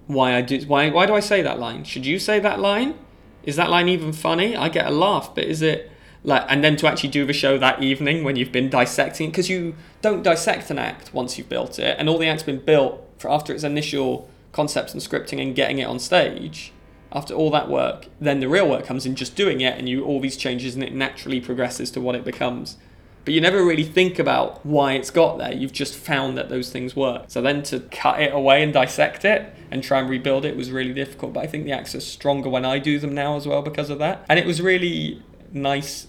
why I do why why do I say that line? Should you say that line? Is that line even funny? I get a laugh, but is it like and then to actually do the show that evening when you've been dissecting because you don't dissect an act once you've built it and all the act's been built for after its initial concepts and scripting and getting it on stage after all that work then the real work comes in just doing it and you all these changes and it naturally progresses to what it becomes but you never really think about why it's got there. You've just found that those things work. So then to cut it away and dissect it and try and rebuild it was really difficult. But I think the acts are stronger when I do them now as well because of that. And it was really nice.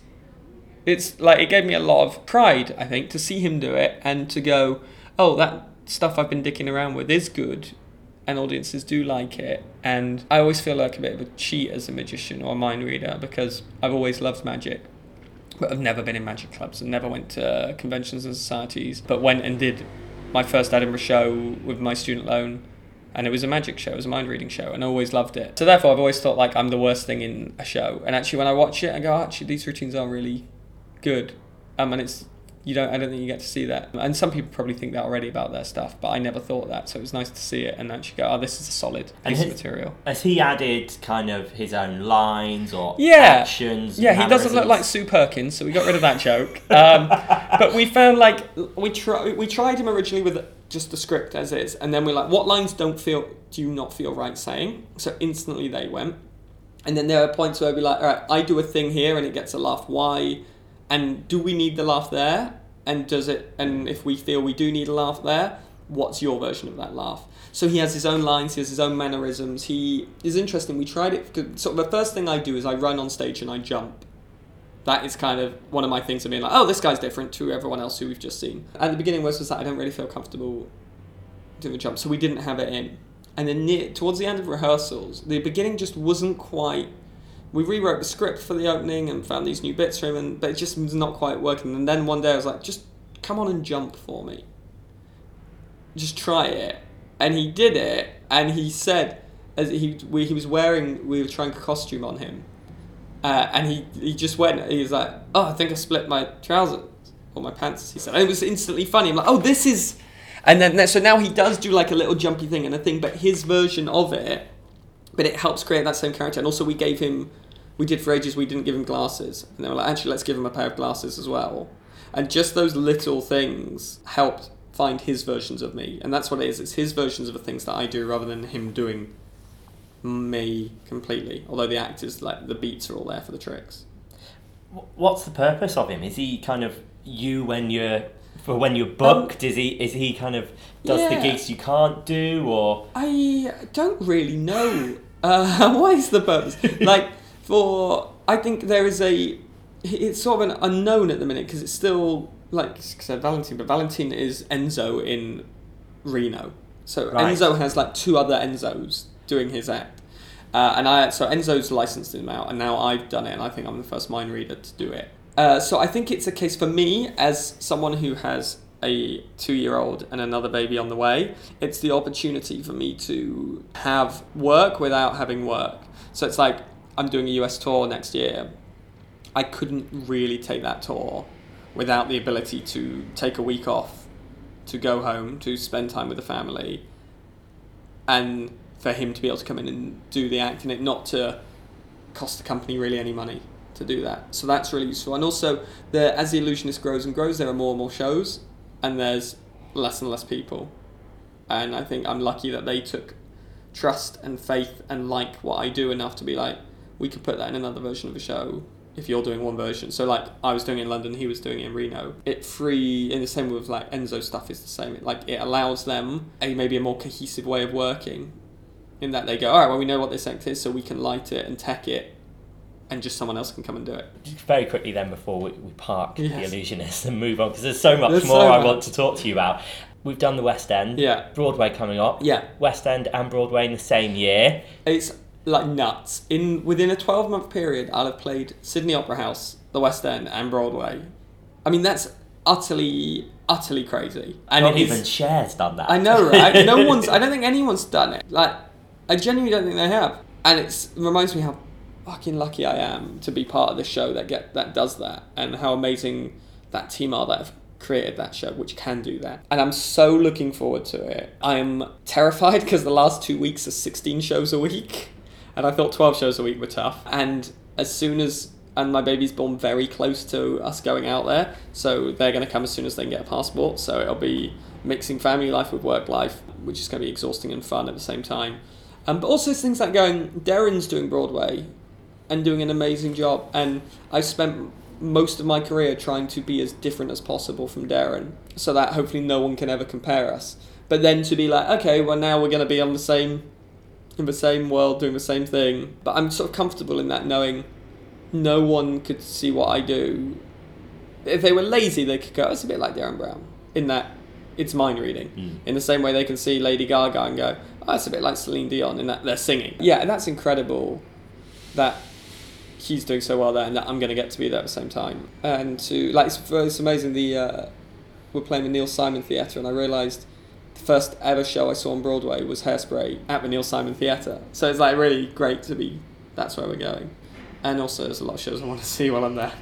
It's like it gave me a lot of pride, I think, to see him do it and to go, oh, that stuff I've been dicking around with is good and audiences do like it. And I always feel like a bit of a cheat as a magician or a mind reader because I've always loved magic but I've never been in magic clubs and never went to conventions and societies, but went and did my first Edinburgh show with my student loan. And it was a magic show, it was a mind reading show, and I always loved it. So therefore, I've always thought like I'm the worst thing in a show. And actually, when I watch it, I go, actually, these routines are really good. Um, and it's you don't, I don't think you get to see that. And some people probably think that already about their stuff, but I never thought that. So it was nice to see it and actually go, oh, this is a solid piece of material. Has he added kind of his own lines or Yeah. actions? Yeah, he doesn't look like? Sue Perkins, so we got rid of that joke. Um, but we found like we try we tried him originally with just the script as is, and then we're like, what lines don't feel do you not feel right saying? So instantly they went, and then there are points where we're like, all right, I do a thing here and it gets a laugh. Why? And do we need the laugh there? And does it? And if we feel we do need a laugh there, what's your version of that laugh? So he has his own lines, he has his own mannerisms. He is interesting. We tried it. Sort of the first thing I do is I run on stage and I jump. That is kind of one of my things of being like, oh, this guy's different to everyone else who we've just seen. At the beginning, was was that I don't really feel comfortable doing the jump, so we didn't have it in. And then near, towards the end of rehearsals, the beginning just wasn't quite. We rewrote the script for the opening and found these new bits for him, and, but it just was not quite working. And then one day I was like, just come on and jump for me. Just try it. And he did it, and he said, as he we, he was wearing, we were trying a costume on him, uh, and he he just went. He was like, "Oh, I think I split my trousers or my pants." He said, and it was instantly funny. I'm like, "Oh, this is," And then so now he does do like a little jumpy thing and a thing, but his version of it, but it helps create that same character. And also we gave him, we did for ages. We didn't give him glasses, and they were like, actually, let's give him a pair of glasses as well. And just those little things helped find his versions of me, and that's what it is. It's his versions of the things that I do rather than him doing me completely. Although the actors, like the beats, are all there for the tricks. What's the purpose of him? Is he kind of you when you're for when you're booked? is he is he kind of does the yeah. gigs you can't do or I don't really know. Uh, what is the purpose? Like for, I think there is a. It's sort of an unknown at the minute because it's still like I said Valentine, but Valentine is Enzo in Reno. So Right. Enzo has like two other Enzos doing his act. Uh, and I so Enzo's licensed him out, and now I've done it, and I think I'm the first mind reader to do it. Uh, so I think it's a case for me as someone who has a two-year-old and another baby on the way. It's the opportunity for me to have work without having work. So it's like I'm doing a US tour next year. I couldn't really take that tour without the ability to take a week off, to go home, to spend time with the family, and for him to be able to come in and do the act and it not to cost the company really any money to do that. So that's really useful. And also, the as the illusionist grows and grows, there are more and more shows, and there's less and less people. And I think I'm lucky that they took trust and faith and like what I do enough to be like, we could put that in another version of a show if you're doing one version. So like I was doing it in London, he was doing it in Reno. It free in the same with like Enzo stuff is the same. It, like it allows them a maybe a more cohesive way of working, in that they go, all right, well we know what this act is, so we can light it and tech it, and just someone else can come and do it. just very quickly then before we, we park the illusionist and move on because there's so much There's more so I much. want to talk to you about. We've done the West End, Yeah. Broadway coming up, Yeah. West End and Broadway in the same year. It's like nuts. In within a twelve month period, I'll have played Sydney Opera House, the West End, and Broadway. I mean, that's utterly, utterly crazy. And Not is- even Cher's done that. I know, right? No one's. I don't think anyone's done it. Like, I genuinely don't think they have. And it's, it reminds me how fucking lucky I am to be part of this show that get that does that, and how amazing that team are that have created that show, which can do that. And I'm so looking forward to it. I'm terrified because the last two weeks are 16 shows a week, and I thought 12 shows a week were tough. And as soon as and my baby's born very close to us going out there, so they're going to come as soon as they can get a passport. So it'll be mixing family life with work life, which is going to be exhausting and fun at the same time. Um, but also things like going, Derren's doing Broadway and doing an amazing job, and I've spent most of my career trying to be as different as possible from Darren, so that hopefully no one can ever compare us. But then to be like, okay, well now we're going to be on the same, in the same world doing the same thing. But I'm sort of comfortable in that knowing no one could see what I do. If they were lazy, they could go, it's a bit like Derren Brown, in that it's mind reading. Mm. In the same way they can see Lady Gaga and go, oh, it's a bit like Celine Dion, in that they're singing. Yeah, and that's incredible that he's doing so well there and that I'm going to get to be there at the same time. And to, like, it's, it's amazing, the uh, we're playing the Neil Simon Theatre, and I realised the first ever show I saw on Broadway was Hairspray at the Neil Simon Theatre. So it's like really great to be, that's where we're going. And also, there's a lot of shows I want to see while I'm there.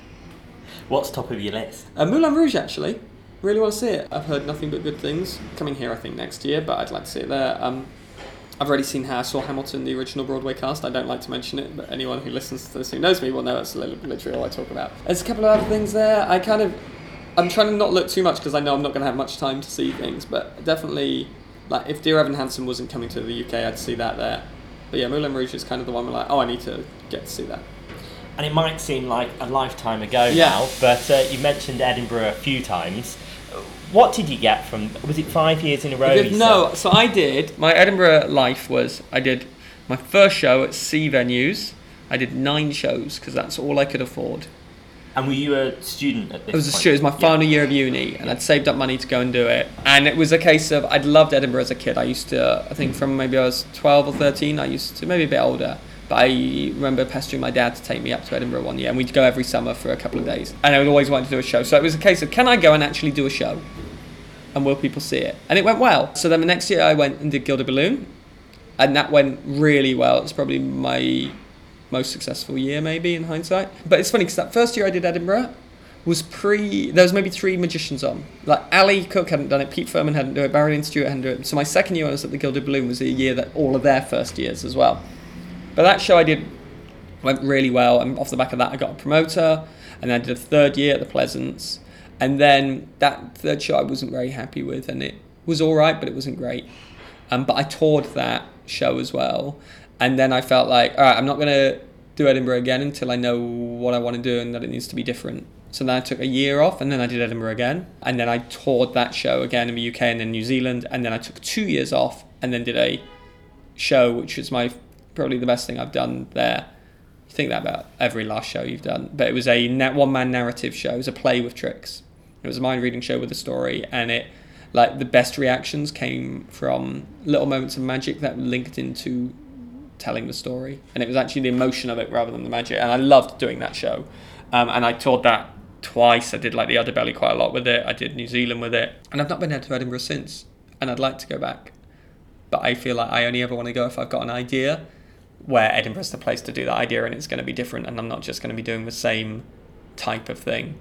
What's top of your list? Uh, Moulin Rouge, actually. Really want to see it. I've heard nothing but good things. Coming here, I think, next year, but I'd like to see it there. Um, I've already seen how I saw Hamilton, the original Broadway cast. I don't like to mention it, but anyone who listens to this who knows me will know that's literally all I talk about. There's a couple of other things there. I kind of, I'm trying to not look too much because I know I'm not going to have much time to see things, but definitely, like, if Dear Evan Hansen wasn't coming to the UK, I'd see that there. But yeah, Moulin Rouge is kind of the one where like, oh, I need to get to see that. And it might seem like a lifetime ago Yeah. now, but uh, you mentioned Edinburgh a few times. What did you get from? Was it five years in a row? Did- no, so I did. My Edinburgh life was I did my first show at C venues. I did nine shows because that's all I could afford. And were you a student at this? It was a point? show. It was my Yeah. final year of uni, and I'd saved up money to go and do it. And it was a case of I'd loved Edinburgh as a kid. I used to, I think, from maybe I was twelve or thirteen. I used to maybe a bit older. But I remember pestering my dad to take me up to Edinburgh one year, and we'd go every summer for a couple of days. And I would always want to do a show. So it was a case of can I go and actually do a show? and will people see it? And it went well. So then the next year I went and did Gilded Balloon, and that went really well. It's probably my most successful year, maybe in hindsight. But it's funny because that first year I did Edinburgh, was pre. There was maybe three magicians on. Like Ali Cook hadn't done it, Pete Firman hadn't done it, Barry and Stuart hadn't done it. So my second year I was at the Gilded Balloon was the year that all of their first years as well. But that show I did went really well, and off the back of that I got a promoter, and then I did a third year at the Pleasance, and then that third show I wasn't very happy with, and it was all right, but it wasn't great. Um, but I toured that show as well, and then I felt like, all right, I'm not gonna do Edinburgh again until I know what I want to do and that it needs to be different. So then I took a year off and then I did Edinburgh again. And then I toured that show again in the UK and then New Zealand. And then I took two years off and then did a show, which was my probably the best thing I've done there. You think that about every last show you've done. But it was a one man narrative show. It was a play with tricks. It was a mind reading show with a story. And it, like, the best reactions came from little moments of magic that linked into telling the story. And it was actually the emotion of it rather than the magic. And I loved doing that show. Um, and I toured that twice. I did like the Underbelly quite a lot with it. I did New Zealand with it, and I've not been to Edinburgh since. And I'd like to go back, but I feel like I only ever want to go if I've got an idea where Edinburgh's the place to do that idea, and it's going to be different, and I'm not just going to be doing the same type of thing.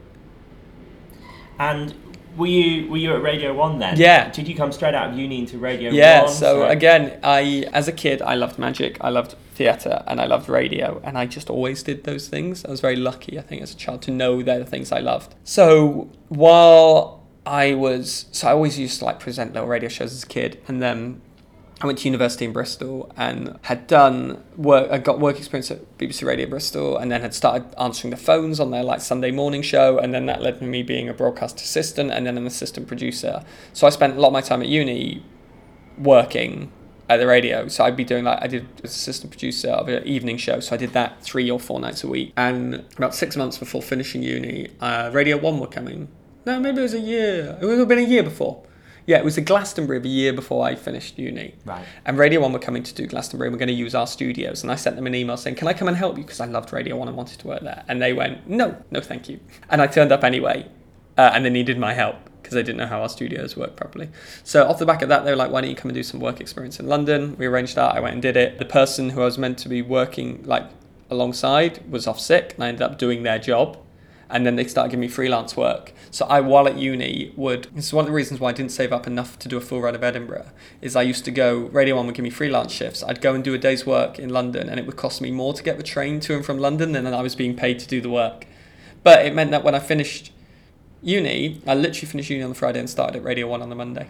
And were you were you at Radio One then? Yeah. Did you come straight out of uni into Radio Yeah. One? So Sorry. again, I as a kid I loved magic, I loved theatre, and I loved radio, and I just always did those things. I was very lucky, I think, as a child to know they're the things I loved. So while I was, so I always used to like present little radio shows as a kid, and then I went to university in Bristol and had done work. I got work experience at BBC Radio Bristol, and then had started answering the phones on their like Sunday morning show, and then that led to me being a broadcast assistant and then an assistant producer. So I spent a lot of my time at uni working at the radio. So I'd be doing like I did as assistant producer of an evening show. So I did that three or four nights a week. And about six months before finishing uni, uh, Radio One were coming. No, maybe it was a year. It would have been a year before. Yeah, it was the Glastonbury of a year before I finished uni. Right. And Radio 1 were coming to do Glastonbury and we're going to use our studios. And I sent them an email saying, Can I come and help you? Because I loved Radio 1 and wanted to work there. And they went, No, no, thank you. And I turned up anyway. Uh, and they needed my help because they didn't know how our studios worked properly. So, off the back of that, they were like, Why don't you come and do some work experience in London? We arranged that. I went and did it. The person who I was meant to be working like alongside was off sick. And I ended up doing their job and then they started giving me freelance work. So I, while at uni, would this is one of the reasons why I didn't save up enough to do a full run of Edinburgh. Is I used to go Radio One would give me freelance shifts. I'd go and do a day's work in London, and it would cost me more to get the train to and from London than I was being paid to do the work. But it meant that when I finished uni, I literally finished uni on the Friday and started at Radio One on the Monday,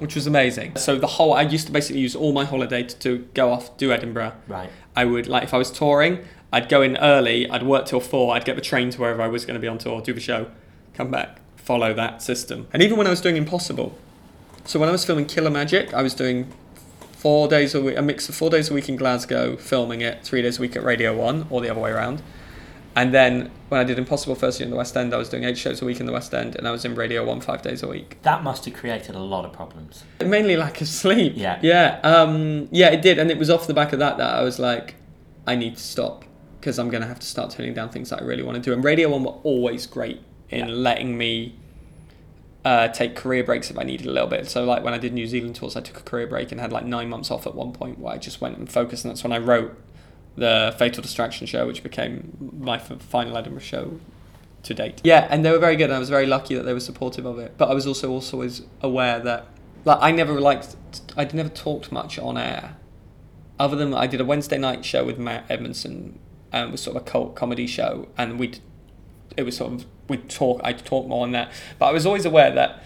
which was amazing. So the whole I used to basically use all my holiday to, to go off do Edinburgh. Right. I would like if I was touring, I'd go in early, I'd work till four, I'd get the train to wherever I was going to be on tour, do the show, come back, follow that system. And even when I was doing Impossible, so when I was filming Killer Magic, I was doing four days a week, a mix of four days a week in Glasgow, filming it, three days a week at Radio One, or the other way around. And then when I did Impossible first year in the West End, I was doing eight shows a week in the West End, and I was in Radio One five days a week. That must have created a lot of problems. Mainly lack of sleep. Yeah. Yeah. Um, yeah, it did. And it was off the back of that that I was like, I need to stop because I'm going to have to start turning down things that I really want to do. And Radio 1 were always great in Yeah. letting me uh, take career breaks if I needed a little bit. So, like when I did New Zealand tours, I took a career break and had like nine months off at one point where I just went and focused. And that's when I wrote the Fatal Distraction show, which became my final Edinburgh show to date. Yeah, and they were very good. And I was very lucky that they were supportive of it. But I was also also always aware that like I never liked I never talked much on air. Other than I did a Wednesday night show with Matt Edmondson, it was sort of a cult comedy show, and we'd it was sort of we'd talk I'd talk more on that. But I was always aware that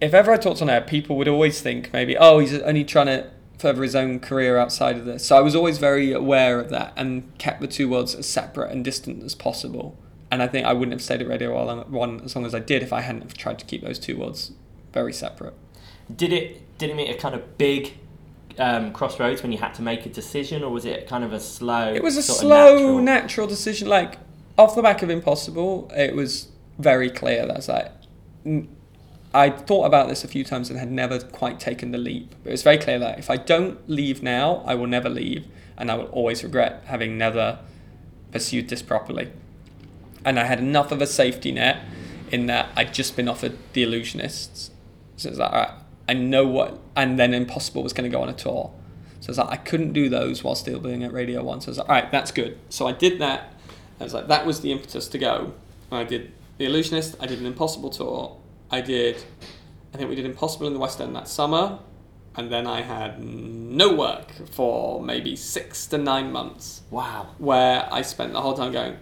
if ever I talked on air, people would always think maybe, oh, he's only trying to further his own career outside of this. So I was always very aware of that and kept the two worlds as separate and distant as possible. And I think I wouldn't have stayed at Radio One as long as I did if I hadn't tried to keep those two worlds very separate. Did it did it make a kind of big um, crossroads when you had to make a decision, or was it kind of a slow? It was a slow, natural- natural. decision. Like off the back of Impossible, it was very clear. That's like I thought about this a few times and had never quite taken the leap. But it was very clear that if I don't leave now, I will never leave, and I will always regret having never pursued this properly. And I had enough of a safety net in that I'd just been offered The Illusionists. So it's like, all right, I know what, and then Impossible was going to go on a tour. So it's like, I couldn't do those while still being at Radio 1. So I was like, all right, that's good. So I did that. I was like, that was the impetus to go. And I did The Illusionist. I did an Impossible tour. I did. I think we did Impossible in the West End that summer, and then I had no work for maybe six to nine months Wow. where I spent the whole time going,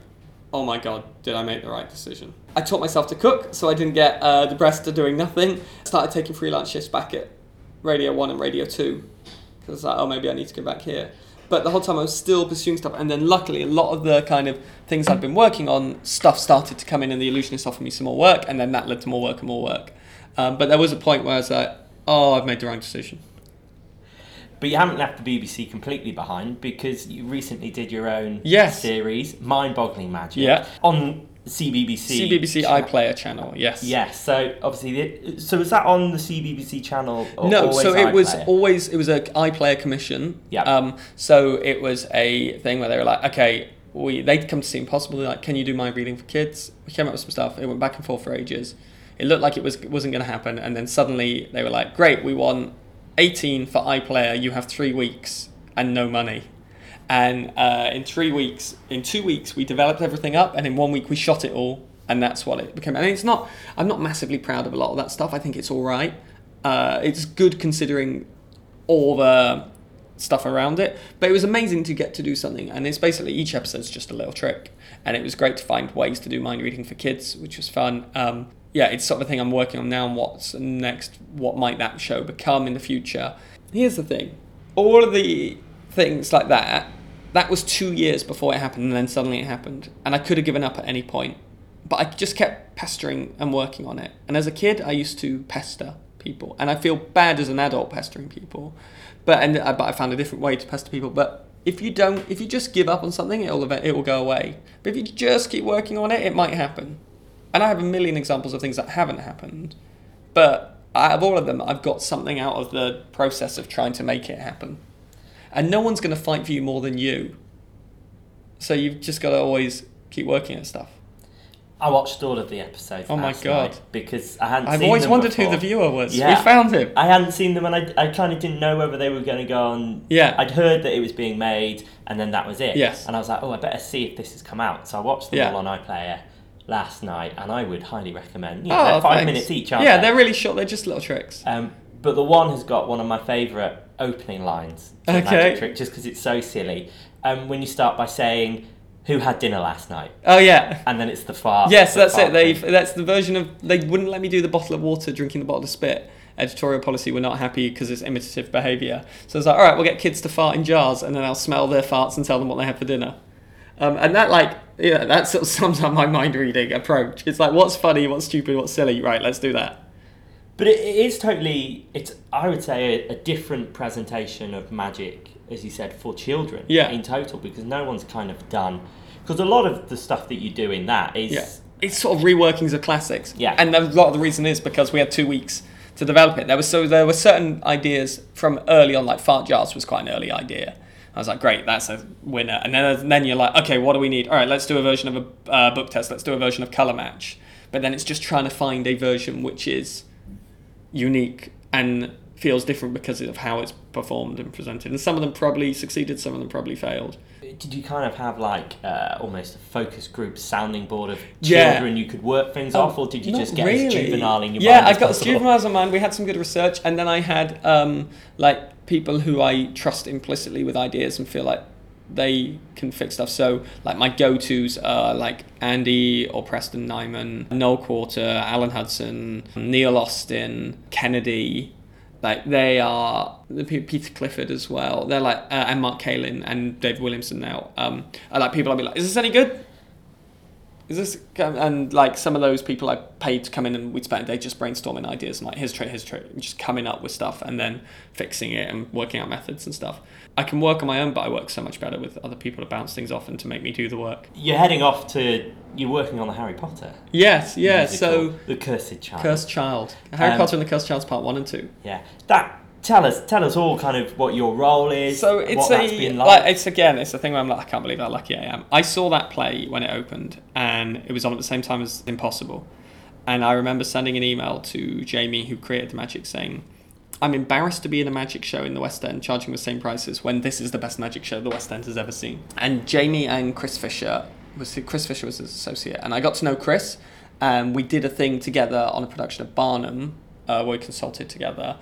"Oh my god, did I make the right decision?" I taught myself to cook, so I didn't get uh, depressed to doing nothing. Started taking freelance shifts back at Radio One and Radio Two because I was like, "Oh, maybe I need to go back here." But the whole time I was still pursuing stuff, and then luckily a lot of the kind of things I've been working on, stuff started to come in, and the illusionist offered me some more work, and then that led to more work and more work. Um, but there was a point where I was like, "Oh, I've made the wrong decision." But you haven't left the BBC completely behind because you recently did your own Yes. series, Mind Boggling Magic, Yeah. on CBBC. CBBC iPlayer channel, yes. Yes, so obviously, the, so was that on the CBBC channel? Or no, so it was always it was a iPlayer commission. Yeah. Um. So it was a thing where they were like, okay, we they'd come to see Impossible. They're like, can you do mind reading for kids? We came up with some stuff. It went back and forth for ages. It looked like it was wasn't going to happen, and then suddenly they were like, great, we want 18 for iPlayer. You have three weeks and no money. And uh, in three weeks, in two weeks, we developed everything up, and in one week we shot it all, and that's what it became. I And it's not, I'm not massively proud of a lot of that stuff. I think it's all right. Uh, it's good considering all the stuff around it, but it was amazing to get to do something. And it's basically each episode's just a little trick, and it was great to find ways to do mind reading for kids, which was fun. Um, yeah, it's sort of thing I'm working on now. And what's next? What might that show become in the future? Here's the thing: all of the things like that. That was two years before it happened, and then suddenly it happened. And I could have given up at any point, but I just kept pestering and working on it. And as a kid, I used to pester people, and I feel bad as an adult pestering people. But and uh, but I found a different way to pester people. But if you don't, if you just give up on something, it'll it will go away. But if you just keep working on it, it might happen. And I have a million examples of things that haven't happened. But out of all of them, I've got something out of the process of trying to make it happen. And no one's going to fight for you more than you. So you've just got to always keep working at stuff. I watched all of the episodes. Oh my God. because I hadn't. I've always wondered who the viewer was. Yeah. We found him. I hadn't seen them, and I, I kind of didn't know whether they were going to go on. Yeah. I'd heard that it was being made, and then that was it. Yes. And I was like, oh, I better see if this has come out. So I watched them Yeah. all on iPlayer last night, and I would highly recommend. You know, Oh, five thanks. minutes each, aren't Yeah, they? they're really short. They're just little tricks. Um, but the one has got one of my favourite opening lines. Okay. Trick, just because it's so silly. Um, when you start by saying, "Who had dinner last night?" Oh yeah. and then it's the fart. Yes, the that's fart it. They that's the version of they wouldn't let me do the bottle of water, drinking the bottle of spit. Editorial policy were not happy because it's imitative behaviour. So it's like, all right, we'll get kids to fart in jars, and then I'll smell their farts and tell them what they had for dinner. Um, and that like yeah, that sort of sums up my mind reading approach. It's like what's funny, what's stupid, what's silly. Right, let's do that. But it, is totally. It's I would say a, a different presentation of magic, as you said, for children. Yeah. In total, because no one's kind of done. Because a lot of the stuff that you do in that is. Yeah, it's sort of reworkings of classics. Yeah. and a lot of the reason is because we had two weeks to develop it. There was so there were certain ideas from early on, like fart jars was quite an early idea. I was like, great, that's a winner. And then then you're like, okay, what do we need? All right, let's do a version of a uh, book test. Let's do a version of color match. But then it's just trying to find a version which is unique and feels different because of how it's performed and presented. And some of them probably succeeded, some of them probably failed. Did you kind of have like uh, almost a focus group sounding board of Yeah. children you could work things Oh, off, or did you just get really. juvenile in your yeah, mind? I as got possible? juvenile in mind. We had some good research, and then I had um, like people who I trust implicitly with ideas and feel like they can fix stuff. So like my go-tos are like Andy or Preston Nyman, Noel Qualter, Alan Hudson, Neil Austin, Kennedy. Like they are the Peter Clifford as well. They're like uh, and Mark Kalin and Dave Williamson now. Um, are like people I'll be like, is this any good? Is this and like some of those people I paid to come in and we'd spend a day just brainstorming ideas and like his trait, his trait, just coming up with stuff and then fixing it and working out methods and stuff. I can work on my own, but I work so much better with other people to bounce things off and to make me do the work. You're heading off to. You're working on the Harry Potter. Yes, yeah. musical, So the Cursed Child. Cursed Child, Harry Um, Potter and the Cursed Child's part one and two. Yeah. That. Tell us. Tell us all kind of what your role is. So it's a been like. like. it's again it's a thing where I'm like I can't believe how lucky I am. I saw that play when it opened and it was on at the same time as Impossible, and I remember sending an email to Jamie who created the magic saying. I'm embarrassed to be in a magic show in the West End charging the same prices when this is the best magic show the West End has ever seen. And Jamie and Chris Fisher was Chris Fisher was his associate, and I got to know Chris, and we did a thing together on a production of Barnum. Uh, where we consulted together,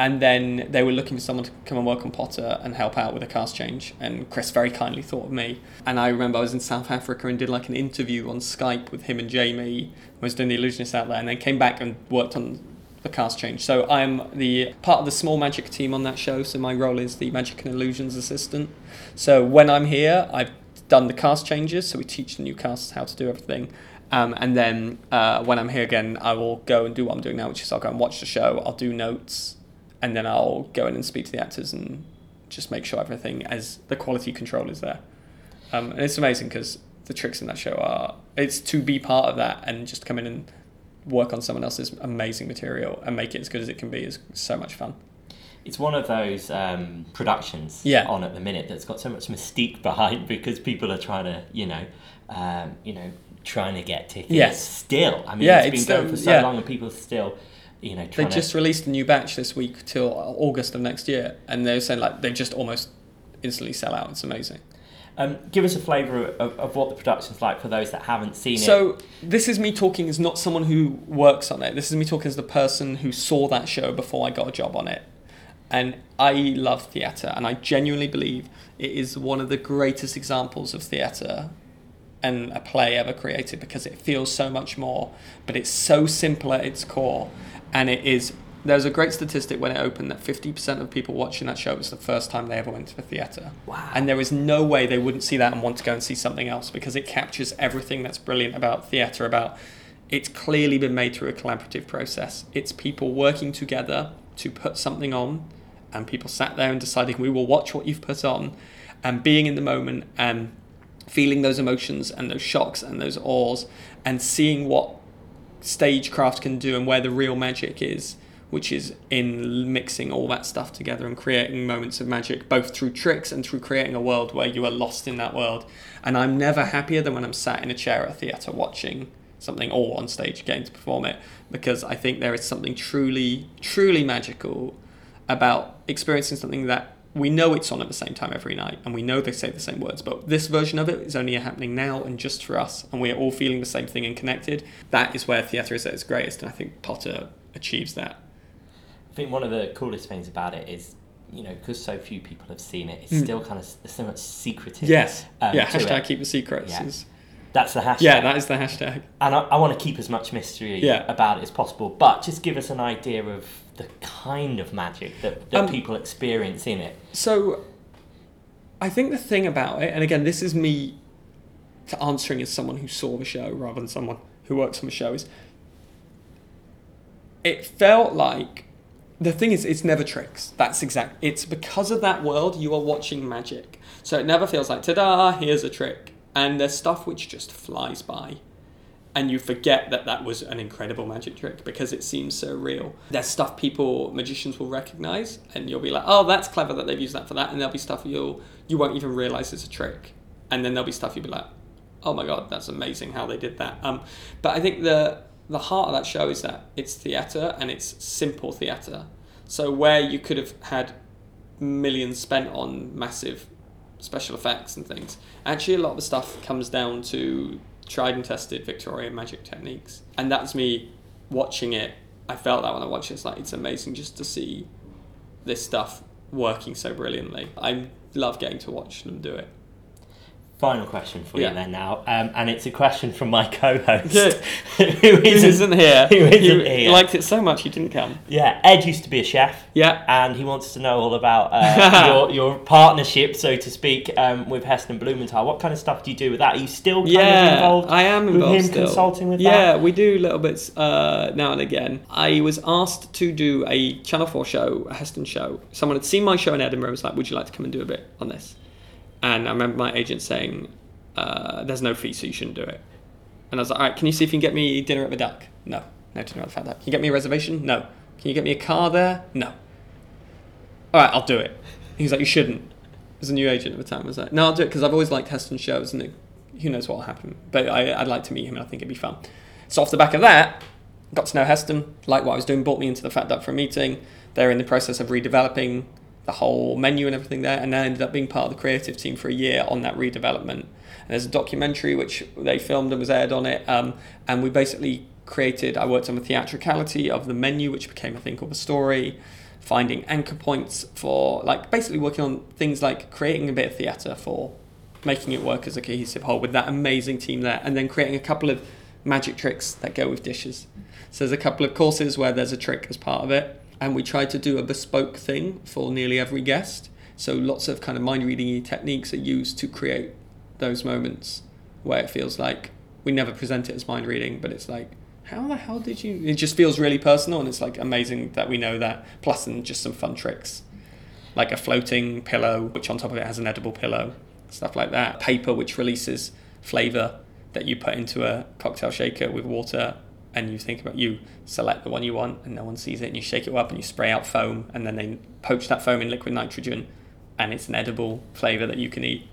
and then they were looking for someone to come and work on Potter and help out with a cast change. And Chris very kindly thought of me. And I remember I was in South Africa and did like an interview on Skype with him and Jamie. I was doing the illusionist out there, and then came back and worked on the cast change. So I'm the part of the small magic team on that show. So my role is the magic and illusions assistant. So when I'm here, I've done the cast changes. So we teach the new casts how to do everything. Um, and then uh, when I'm here again, I will go and do what I'm doing now, which is I'll go and watch the show. I'll do notes, and then I'll go in and speak to the actors and just make sure everything as the quality control is there. Um, and it's amazing because the tricks in that show are it's to be part of that and just come in and work on someone else's amazing material and make it as good as it can be is so much fun. It's one of those um, productions Yeah. on at the minute that's got so much mystique behind because people are trying to, you know, um, you know, trying to get tickets. Yes. Still, I mean, Yeah, it's been it's going still- for so yeah. long, and people still, you know, They just to. released a new batch this week till August of next year, and they're saying like they just almost instantly sell out. It's amazing. Um, give us a flavour of, of what the production's like for those that haven't seen it. So this is me talking as not someone who works on it. This is me talking as the person who saw that show before I got a job on it. And I love theatre, and I genuinely believe it is one of the greatest examples of theatre and a play ever created because it feels so much more, but it's so simple at its core, and it is. There's a great statistic when it opened that 50% of people watching that show was the first time they ever went to the theatre. Wow. And there is no way they wouldn't see that and want to go and see something else because it captures everything that's brilliant about theatre, about it's clearly been made through a collaborative process. It's people working together to put something on, and people sat there and deciding we will watch what you've put on, and being in the moment and feeling those emotions and those shocks and those awes, and seeing what stagecraft can do and where the real magic is, which is in mixing all that stuff together and creating moments of magic, both through tricks and through creating a world where you are lost in that world. And I'm never happier than when I'm sat in a chair at a theatre watching something or on stage getting to perform it, because I think there is something truly, truly magical about experiencing something that we know it's on at the same time every night and we know they say the same words but this version of it is only happening now and just for us and we're all feeling the same thing and connected that is where theatre is at its greatest and i think potter achieves that I think one of the coolest things about it is, you know, because so few people have seen it, it's Mm. still kind of so much secretive. yes um, yeah hashtag it. keep the secrets Yeah. is- That's the hashtag. yeah that is the hashtag And I, I want to keep as much mystery Yeah. about it as possible, but just give us an idea of the kind of magic that, that Um, people experience in it. So, I think the thing about it, and again, this is me to answering as someone who saw the show rather than someone who works on the show, is it felt like the thing is, it's never tricks. That's exact. It's because of that world you are watching magic. So it never feels like, ta da, here's a trick. And there's stuff which just flies by and you forget that that was an incredible magic trick because it seems so real. There's stuff people magicians will recognize, and you'll be like, "Oh, that's clever that they've used that for that," and there'll be stuff you'll you won't even realize it's a trick, and then there'll be stuff you'll be like, "Oh my god, that's amazing how they did that." Um, but I think the the heart of that show is that it's theatre and it's simple theatre. So where you could have had millions spent on massive special effects and things. Actually, a lot of the stuff comes down to tried and tested Victorian magic techniques, and that's me watching it. I felt that when I watched it, it's like it's amazing just to see this stuff working so brilliantly. I love getting to watch them do it. Final question for Yeah. you then now, um, and it's a question from my co-host, Good. who isn't, isn't here? who isn't you here. liked it so much he didn't come. Yeah, Ed used to be a chef, Yeah. and he wants to know all about uh, your your partnership, so to speak, um, with Heston Blumenthal. What kind of stuff do you do with that? Are you still kind of yeah, involved? I am involved. with him still. consulting with yeah, that? we do little bits uh, now and again. I was asked to do a Channel 4 show, a Heston show. Someone had seen my show in Edinburgh and was like, Would you like to come and do a bit on this? And I remember my agent saying, uh, There's no fee, so you shouldn't do it. And I was like, All right, can you see if you can get me dinner at the Duck? No, no dinner at the Fat Duck. Can you get me a reservation? No. Can you get me a car there? No. All right, I'll do it. He was like, You shouldn't. There's a new agent at the time. I was like, No, I'll do it because I've always liked Heston shows and it, who knows what will happen. But I, I'd like to meet him and I think it'd be fun. So off the back of that, got to know Heston, liked what I was doing, brought me into the Fat Duck for a meeting. They're in the process of redeveloping the whole menu and everything there, and then ended up being part of the creative team for a year on that redevelopment. And there's a documentary which they filmed and was aired on it. Um, and we basically created, I worked on the theatricality of the menu, which became a thing called a story, finding anchor points for, like, basically working on things like creating a bit of theatre for making it work as a cohesive whole with that amazing team there, and then creating a couple of magic tricks that go with dishes. So there's a couple of courses where there's a trick as part of it, and we try to do a bespoke thing for nearly every guest. So lots of kind of mind reading techniques are used to create those moments where it feels like we never present it as mind reading, but it's like, how the hell did you? It just feels really personal, and it's like amazing that we know that. Plus, and just some fun tricks, like a floating pillow, which on top of it has an edible pillow, stuff like that. Paper which releases flavor that you put into a cocktail shaker with water and you think about you select the one you want and no one sees it and you shake it up and you spray out foam and then they poach that foam in liquid nitrogen and it's an edible flavor that you can eat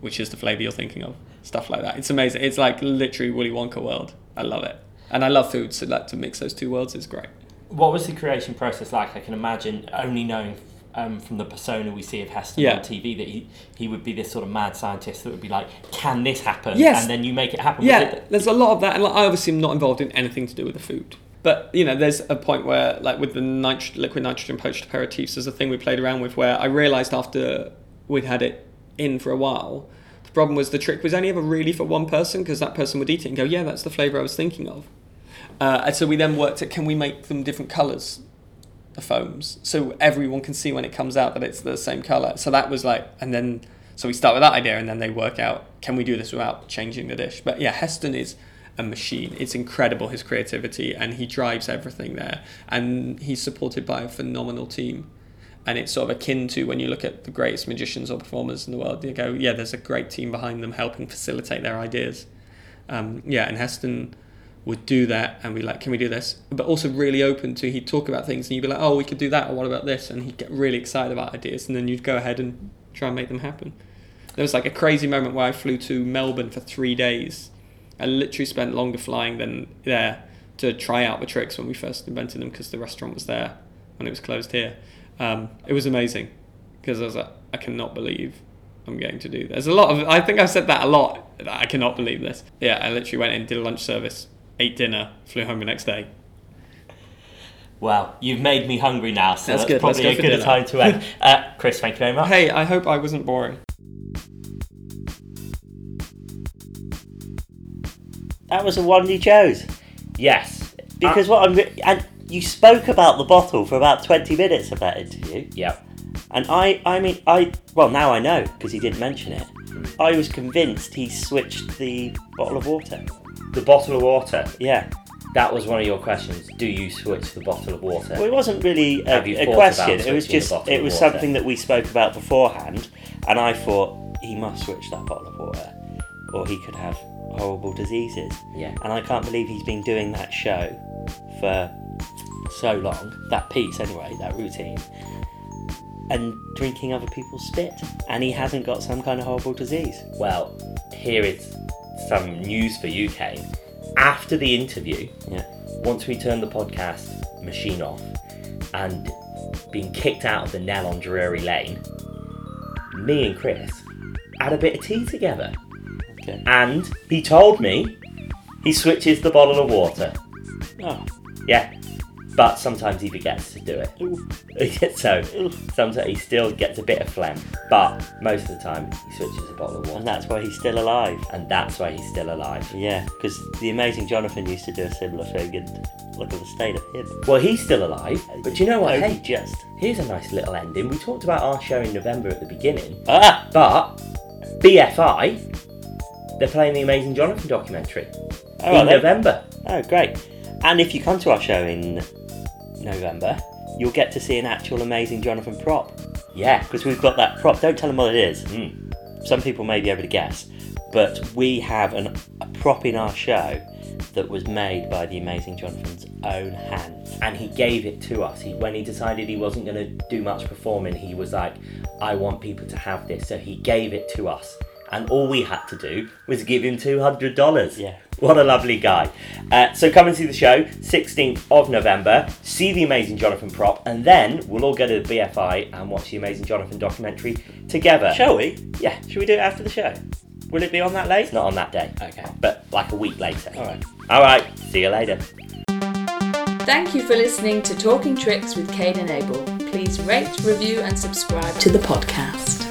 which is the flavor you're thinking of. Stuff like that. It's amazing. It's like literally willy wonka world. I love it. And i love food so like to mix those two worlds is great. What was the creation process like? I can imagine only knowing um, from the persona we see of Heston Yeah. on TV that he, he would be this sort of mad scientist that would be like, can this happen? Yes. And then you make it happen. Yeah, it- there's a lot of that, and like, I obviously am not involved in anything to do with the food. But you know, there's a point where, like with the nitro- liquid nitrogen poached aperitifs, there's a thing we played around with where I realised after we'd had it in for a while, the problem was the trick was only ever really for one person because that person would eat it and go, "Yeah, that's the flavour I was thinking of." Uh, and so we then worked at can we make them different colours, the foams, so everyone can see when it comes out that it's the same colour. So that was like, and then so we start with that idea, and then they work out can we do this without changing the dish. But yeah, Heston is a machine. It's incredible his creativity, and he drives everything there, and he's supported by a phenomenal team. And it's sort of akin to when you look at the greatest magicians or performers in the world, you go, yeah, there's a great team behind them helping facilitate their ideas. Um, yeah, and Heston would do that and be like, can we do this? But also really open to, he'd talk about things and you'd be like, oh, we could do that, or what about this? And he'd get really excited about ideas and then you'd go ahead and try and make them happen. There was like a crazy moment where I flew to Melbourne for three days. I literally spent longer flying than there to try out the tricks when we first invented them because the restaurant was there when it was closed here. Um, it was amazing because I was like, I cannot believe I'm getting to do this. There's a lot of, I think I've said that a lot. I cannot believe this. Yeah, I literally went in, did a lunch service, ate dinner, flew home the next day. Well, you've made me hungry now, so That's that's, good. Let's probably go a good time to end. uh, Chris, thank you very much. Hey, I hope I wasn't boring. That was the one you chose. Yes. Because what I'm. Re- and you spoke about the bottle for about 20 minutes of that interview. Yep. And I, I mean, I, well, now I know because he didn't mention it. I was convinced he switched the bottle of water. The bottle of water. Yeah. That was one of your questions. Do you switch the bottle of water? Well, it wasn't really a, Have you a thought question. about It was switching the just, bottle it of was water? something that we spoke about beforehand. And I thought he must switch that bottle of water or he could have horrible diseases. Yeah. And I can't believe he's been doing that show for so long, that piece anyway, that routine, and drinking other people's spit. And he hasn't got some kind of horrible disease. Well, here is some news for UK. After the interview, Yeah. once we turned the podcast machine off and being kicked out of the Nell on Drury Lane, me and Chris had a bit of tea together. Okay. And he told me he switches the bottle of water. Oh. Yeah. But sometimes he forgets to do it. So sometimes he still gets a bit of phlegm. But most of the time he switches the bottle of water. And that's why he's still alive. And that's why he's still alive. Yeah, because the amazing Jonathan used to do a similar thing, and look at the state of him. Well, he's still alive. But you know what? Hey, just. here's a nice little ending. We talked about our show in November at the beginning. Ah! But BFI, they're playing the Amazing Jonathan documentary Oh, in? November. Oh, great. And if you come to our show in November, you'll get to see an actual amazing Jonathan prop. Yeah. Because we've got that prop. Don't tell them what it is. Mm. Some people may be able to guess. But we have an, a prop in our show that was made by the amazing Jonathan's own hands. and he gave it to us. He, when he decided he wasn't going to do much performing, he was like, I want people to have this. So he gave it to us. And all we had to do was give him $200. Yeah. What a lovely guy. Uh, so come and see the show, 16th of November. See the Amazing Jonathan prop. And then we'll all go to the BFI and watch the Amazing Jonathan documentary together. Shall we? Yeah. Should we do it after the show? Will it be on that late? It's not on that day. Okay. But like a week later. Alright. Alright, see you later. Thank you for listening to Talking Tricks with Kane and Abel. Please rate, review, and subscribe to the podcast.